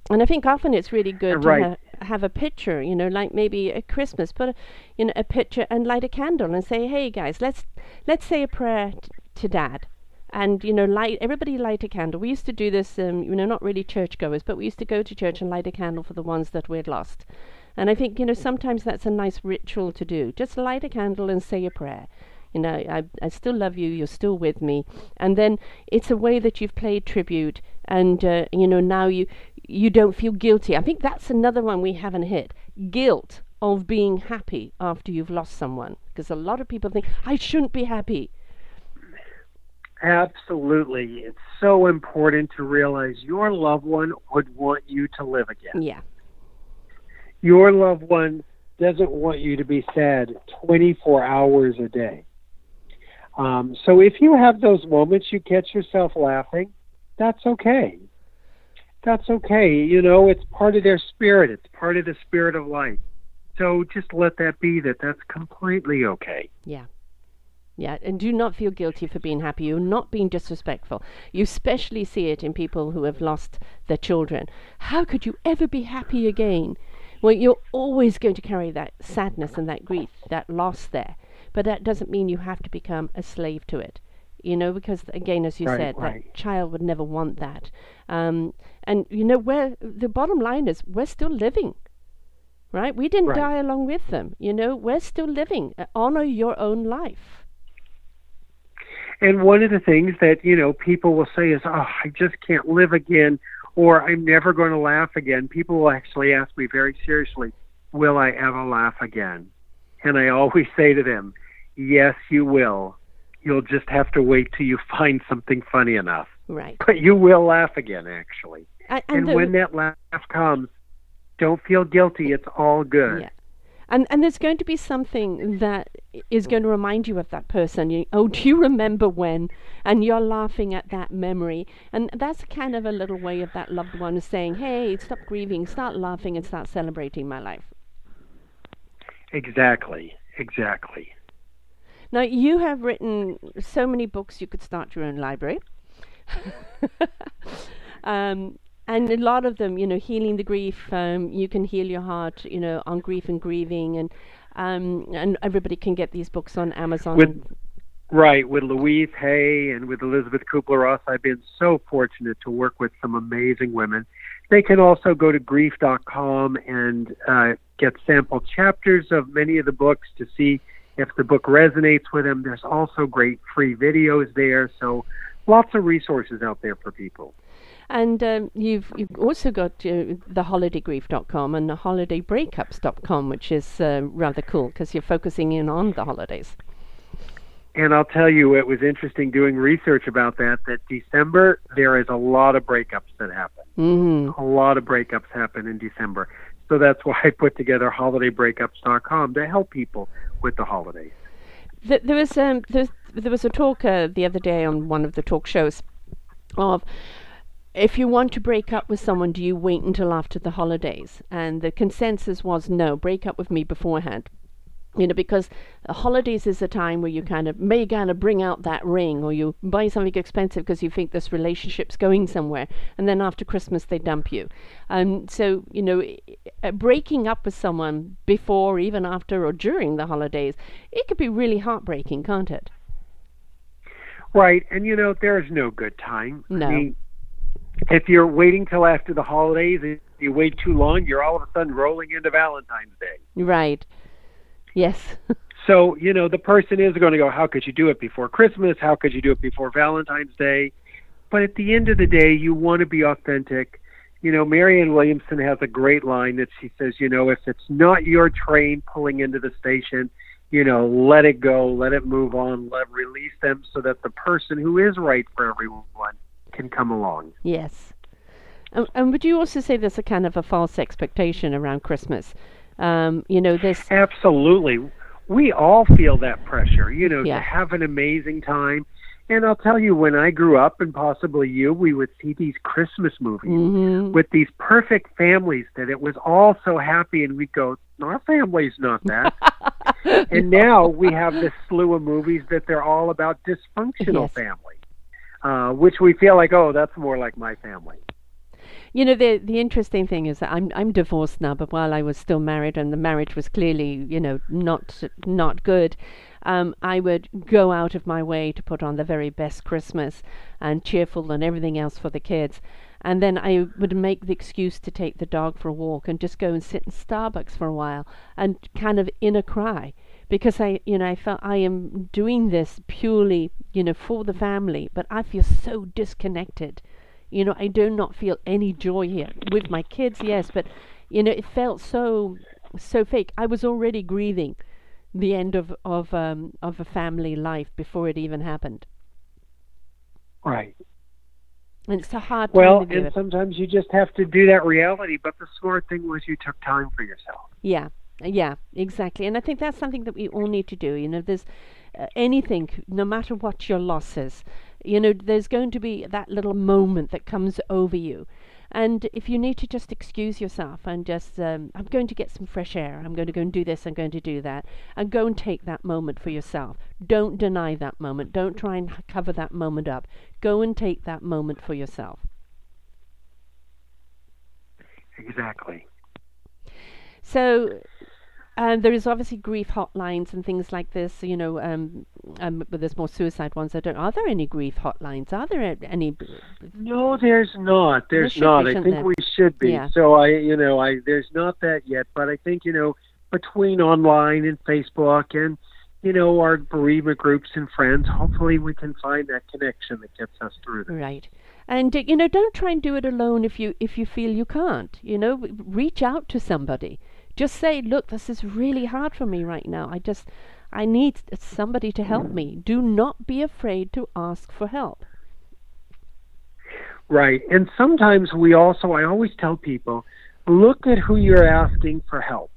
And I think often it's really good Right. Have a picture. You know, like maybe at Christmas, put a, you know a picture and light a candle and say, "Hey guys, let's let's say a prayer t- to dad." and you know light everybody light a candle we used to do this um, you know not really churchgoers but we used to go to church and light a candle for the ones that we'd lost and i think you know sometimes that's a nice ritual to do just light a candle and say a prayer you know I, I still love you you're still with me and then it's a way that you've played tribute and uh, you know now you you don't feel guilty i think that's another one we haven't hit guilt of being happy after you've lost someone because a lot of people think i shouldn't be happy Absolutely. It's so important to realize your loved one would want you to live again. yeah Your loved one doesn't want you to be sad 24 hours a day. Um, so if you have those moments, you catch yourself laughing, that's okay. That's okay. You know, it's part of their spirit, it's part of the spirit of life. So just let that be that that's completely okay. Yeah. Yeah, and do not feel guilty for being happy. You're not being disrespectful. You especially see it in people who have lost their children. How could you ever be happy again? Well, you're always going to carry that sadness and that grief, that loss there. But that doesn't mean you have to become a slave to it. You know, because again, as you Right, said, right. that child would never want that. Um, and you know, where the bottom line is, we're still living right? We didn't Right. die along with them. You know, we're still living. Uh, honor your own life. And one of the things that, you know, people will say is, oh, I just can't live again, or I'm never going to laugh again. People will actually ask me very seriously, will I ever laugh again? And I always say to them, yes, you will. You'll just have to wait till you find something funny enough. Right. But you will laugh again, actually. And, And, the- when that laugh comes, don't feel guilty. It's all good. Yeah. And and there's going to be something that is going to remind you of that person. You, oh, do you remember when? And you're laughing at that memory. And that's kind of a little way of that loved one saying, hey, stop grieving, start laughing, and start celebrating my life. Exactly. Exactly. Now, you have written so many books, you could start your own library. um, and a lot of them, you know, healing the grief, um, you can heal your heart, you know, on grief and grieving. And, um, and everybody can get these books on Amazon. With- Right, with Louise Hay and with Elizabeth Kubler Ross, I've been so fortunate to work with some amazing women. They can also go to grief.com and uh, get sample chapters of many of the books to see if the book resonates with them. There's also great free videos there, so lots of resources out there for people. And um, you've you've also got uh, the holidaygrief.com and the holidaybreakups.com, which is uh, rather cool because you're focusing in on the holidays. And I'll tell you, it was interesting doing research about that. That December, there is a lot of breakups that happen. Mm-hmm. a lot of breakups happen in December. So that's why I put together holidaybreakups.com to help people with the holidays. there was um, there was, there was a talk uh, the other day on one of the talk shows of if you want to break up with someone, do you wait until after the holidays? And the consensus was no, break up with me beforehand. You know, because holidays is a time where you kind of may kind of bring out that ring or you buy something expensive because you think this relationship's going somewhere. And then after Christmas, they dump you. Um, so, you know, uh, breaking up with someone before, even after, or during the holidays, it could be really heartbreaking, can't it? Right. And, you know, there's no good time. No. I mean, if you're waiting till after the holidays, if you wait too long, you're all of a sudden rolling into Valentine's Day. Right. Yes. so, you know, the person is going to go, how could you do it before Christmas? How could you do it before Valentine's Day? But at the end of the day, you want to be authentic. You know, Marianne Williamson has a great line that she says, you know, if it's not your train pulling into the station, you know, let it go, let it move on, let release them so that the person who is right for everyone can come along. Yes. Um, and would you also say there's a kind of a false expectation around Christmas? Um, you know, this. Absolutely. We all feel that pressure, you know, Yeah. to have an amazing time. And I'll tell you, when I grew up, and possibly you, we would see these Christmas movies Mhm. with these perfect families that it was all so happy, and we'd go, our family's not that. and now we have this slew of movies that they're all about dysfunctional Yes. family, uh, which we feel like, oh, that's more like my family. You know, the the interesting thing is that I'm I'm divorced now, but while I was still married and the marriage was clearly, you know, not not good, um, I would go out of my way to put on the very best Christmas and cheerful and everything else for the kids. And then I would make the excuse to take the dog for a walk and just go and sit in Starbucks for a while and kind of inner cry because I, you know, I felt I am doing this purely, you know, for the family, but I feel so disconnected. You know, I do not feel any joy here with my kids. Yes, but you know, it felt so so fake. I was already grieving the end of of um, of a family life before it even happened, Right. and it's a hard Well, time to do and it. sometimes you just have to do that reality. But the smart thing was you took time for yourself. Yeah, yeah, exactly. And I think that's something that we all need to do. You know, there's uh, anything, no matter what your loss is, you know, there's going to be that little moment that comes over you. And if you need to just excuse yourself and just, um, I'm going to get some fresh air, I'm going to go and do this, I'm going to do that, and go and take that moment for yourself. Don't deny that moment. Don't try and cover that moment up. Go and take that moment for yourself. Exactly. So, um, there is obviously grief hotlines and things like this. You know, um, um, but there's more suicide ones. I don't. Are there any grief hotlines? Are there any? No, there's not. There's be, not. I think there? we should be. Yeah. So I, you know, I there's not that yet, but I think you know between online and Facebook and you know our bereavement groups and friends, hopefully we can find that connection that gets us through this. Right. And uh, you know, don't try and do it alone if you if you feel you can't. You know, reach out to somebody. Just say, "Look, this is really hard for me right now. I just I need somebody to help me." Do not be afraid to ask for help. Right. And sometimes we also, I always tell people, look at who you're asking for help.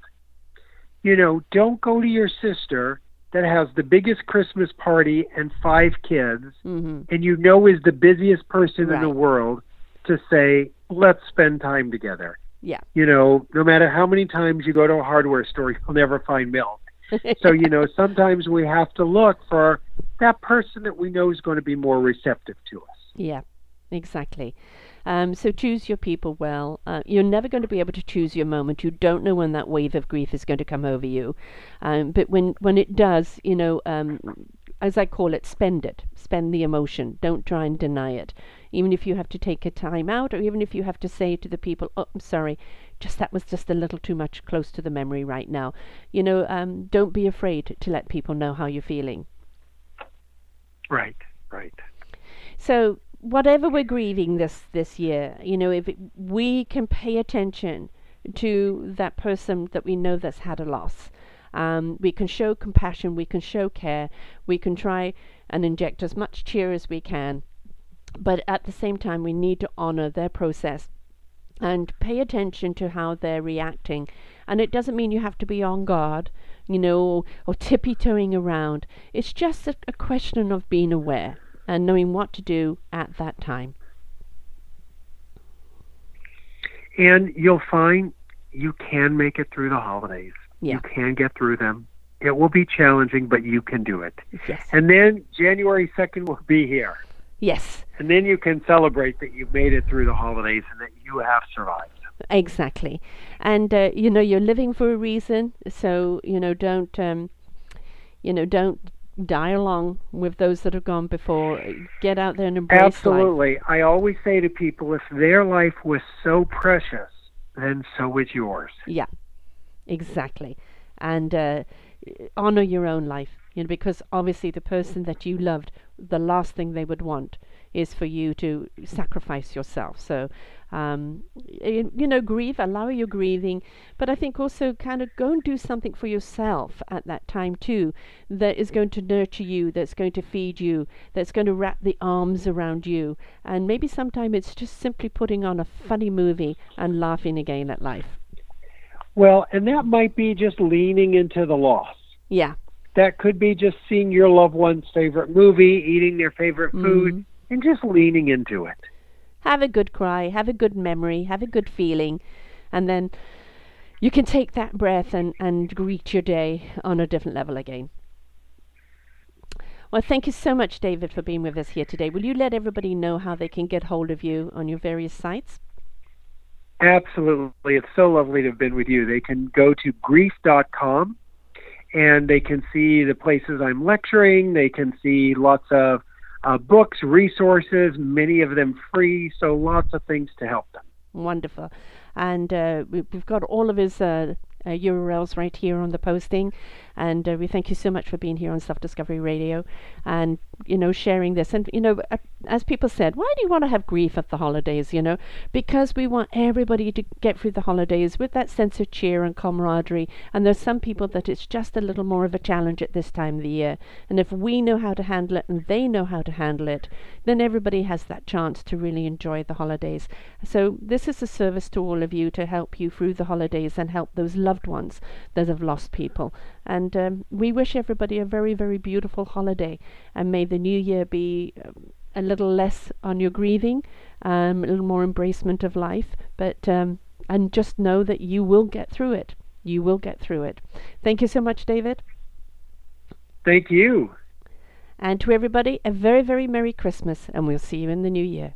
You know, don't go to your sister that has the biggest Christmas party and five kids hmm and you know is the busiest person in the world to say, let's spend time together. Yeah. You know, no matter how many times you go to a hardware store, you'll never find milk. So, you know, sometimes we have to look for that person that we know is going to be more receptive to us. Yeah, exactly. Um, so choose your people well. Uh, you're never going to be able to choose your moment. You don't know when that wave of grief is going to come over you. Um, but when, when it does, you know, um, as I call it, spend it. Spend the emotion. Don't try and deny it. Even if you have to take a time out, or even if you have to say to the people, "Oh, I'm sorry, just that was just a little too much close to the memory right now." You know, um, don't be afraid to let people know how you're feeling. Right, right. So whatever we're grieving this this year, you know, if it, we can pay attention to that person that we know that's had a loss, um, we can show compassion, we can show care, we can try and inject as much cheer as we can, but at the same time, we need to honor their process and pay attention to how they're reacting. And it doesn't mean you have to be on guard. you know, or, or tippy toeing around. It's just a, a question of being aware and knowing what to do at that time. And you'll find you can make it through the holidays. Yeah. You can get through them. It will be challenging, but you can do it. Yes. And then January 2nd will be here. Yes, And then you can celebrate that you've made it through the holidays and that you have survived. exactly. And uh, you know, you're living for a reason, so you know, don't um, you know, don't die along with those that have gone before. Get out there and embrace life. Absolutely. I always say to people if their life was so precious, then so is yours. Yeah, exactly. And uh, honor your own life, you know, because obviously the person that you loved, the last thing they would want is for you to sacrifice yourself. So, um, y- you know, grieve, allow your grieving, but I think also kind of go and do something for yourself at that time too that is going to nurture you, that's going to feed you, that's going to wrap the arms around you. And maybe sometime it's just simply putting on a funny movie and laughing again at life. Well, and that might be just leaning into the loss. Yeah. That could be just seeing your loved one's favorite movie, eating their favorite food, Mhm. and just leaning into it. have a good cry, have a good memory, have a good feeling, and then you can take that breath and, and greet your day on a different level again. Well, thank you so much, David, for being with us here today. Will you let everybody know how they can get hold of you on your various sites? Absolutely. It's so lovely to have been with you. They can go to grief.com and they can see the places I'm lecturing. They can see lots of uh, books, resources, many of them free, so lots of things to help them. Wonderful. And uh, we, we've got all of his uh, uh, URLs right here on the posting. And uh, we thank you so much for being here on Self Discovery Radio and, you know, sharing this. And, you know, uh, as people said, why do you want to have grief at the holidays, you know? Because we want everybody to get through the holidays with that sense of cheer and camaraderie. And there's some people that it's just a little more of a challenge at this time of the year. And if we know how to handle it and they know how to handle it, then everybody has that chance to really enjoy the holidays. So this is a service to all of you to help you through the holidays and help those loved ones that have lost people. And um, we wish everybody a very, very beautiful holiday. And may the new year be um, a little less on your grieving, um, a little more embracement of life. But um, and just know that you will get through it. You will get through it. Thank you so much, David. Thank you. And to everybody, a very, very Merry Christmas, and we'll see you in the new year.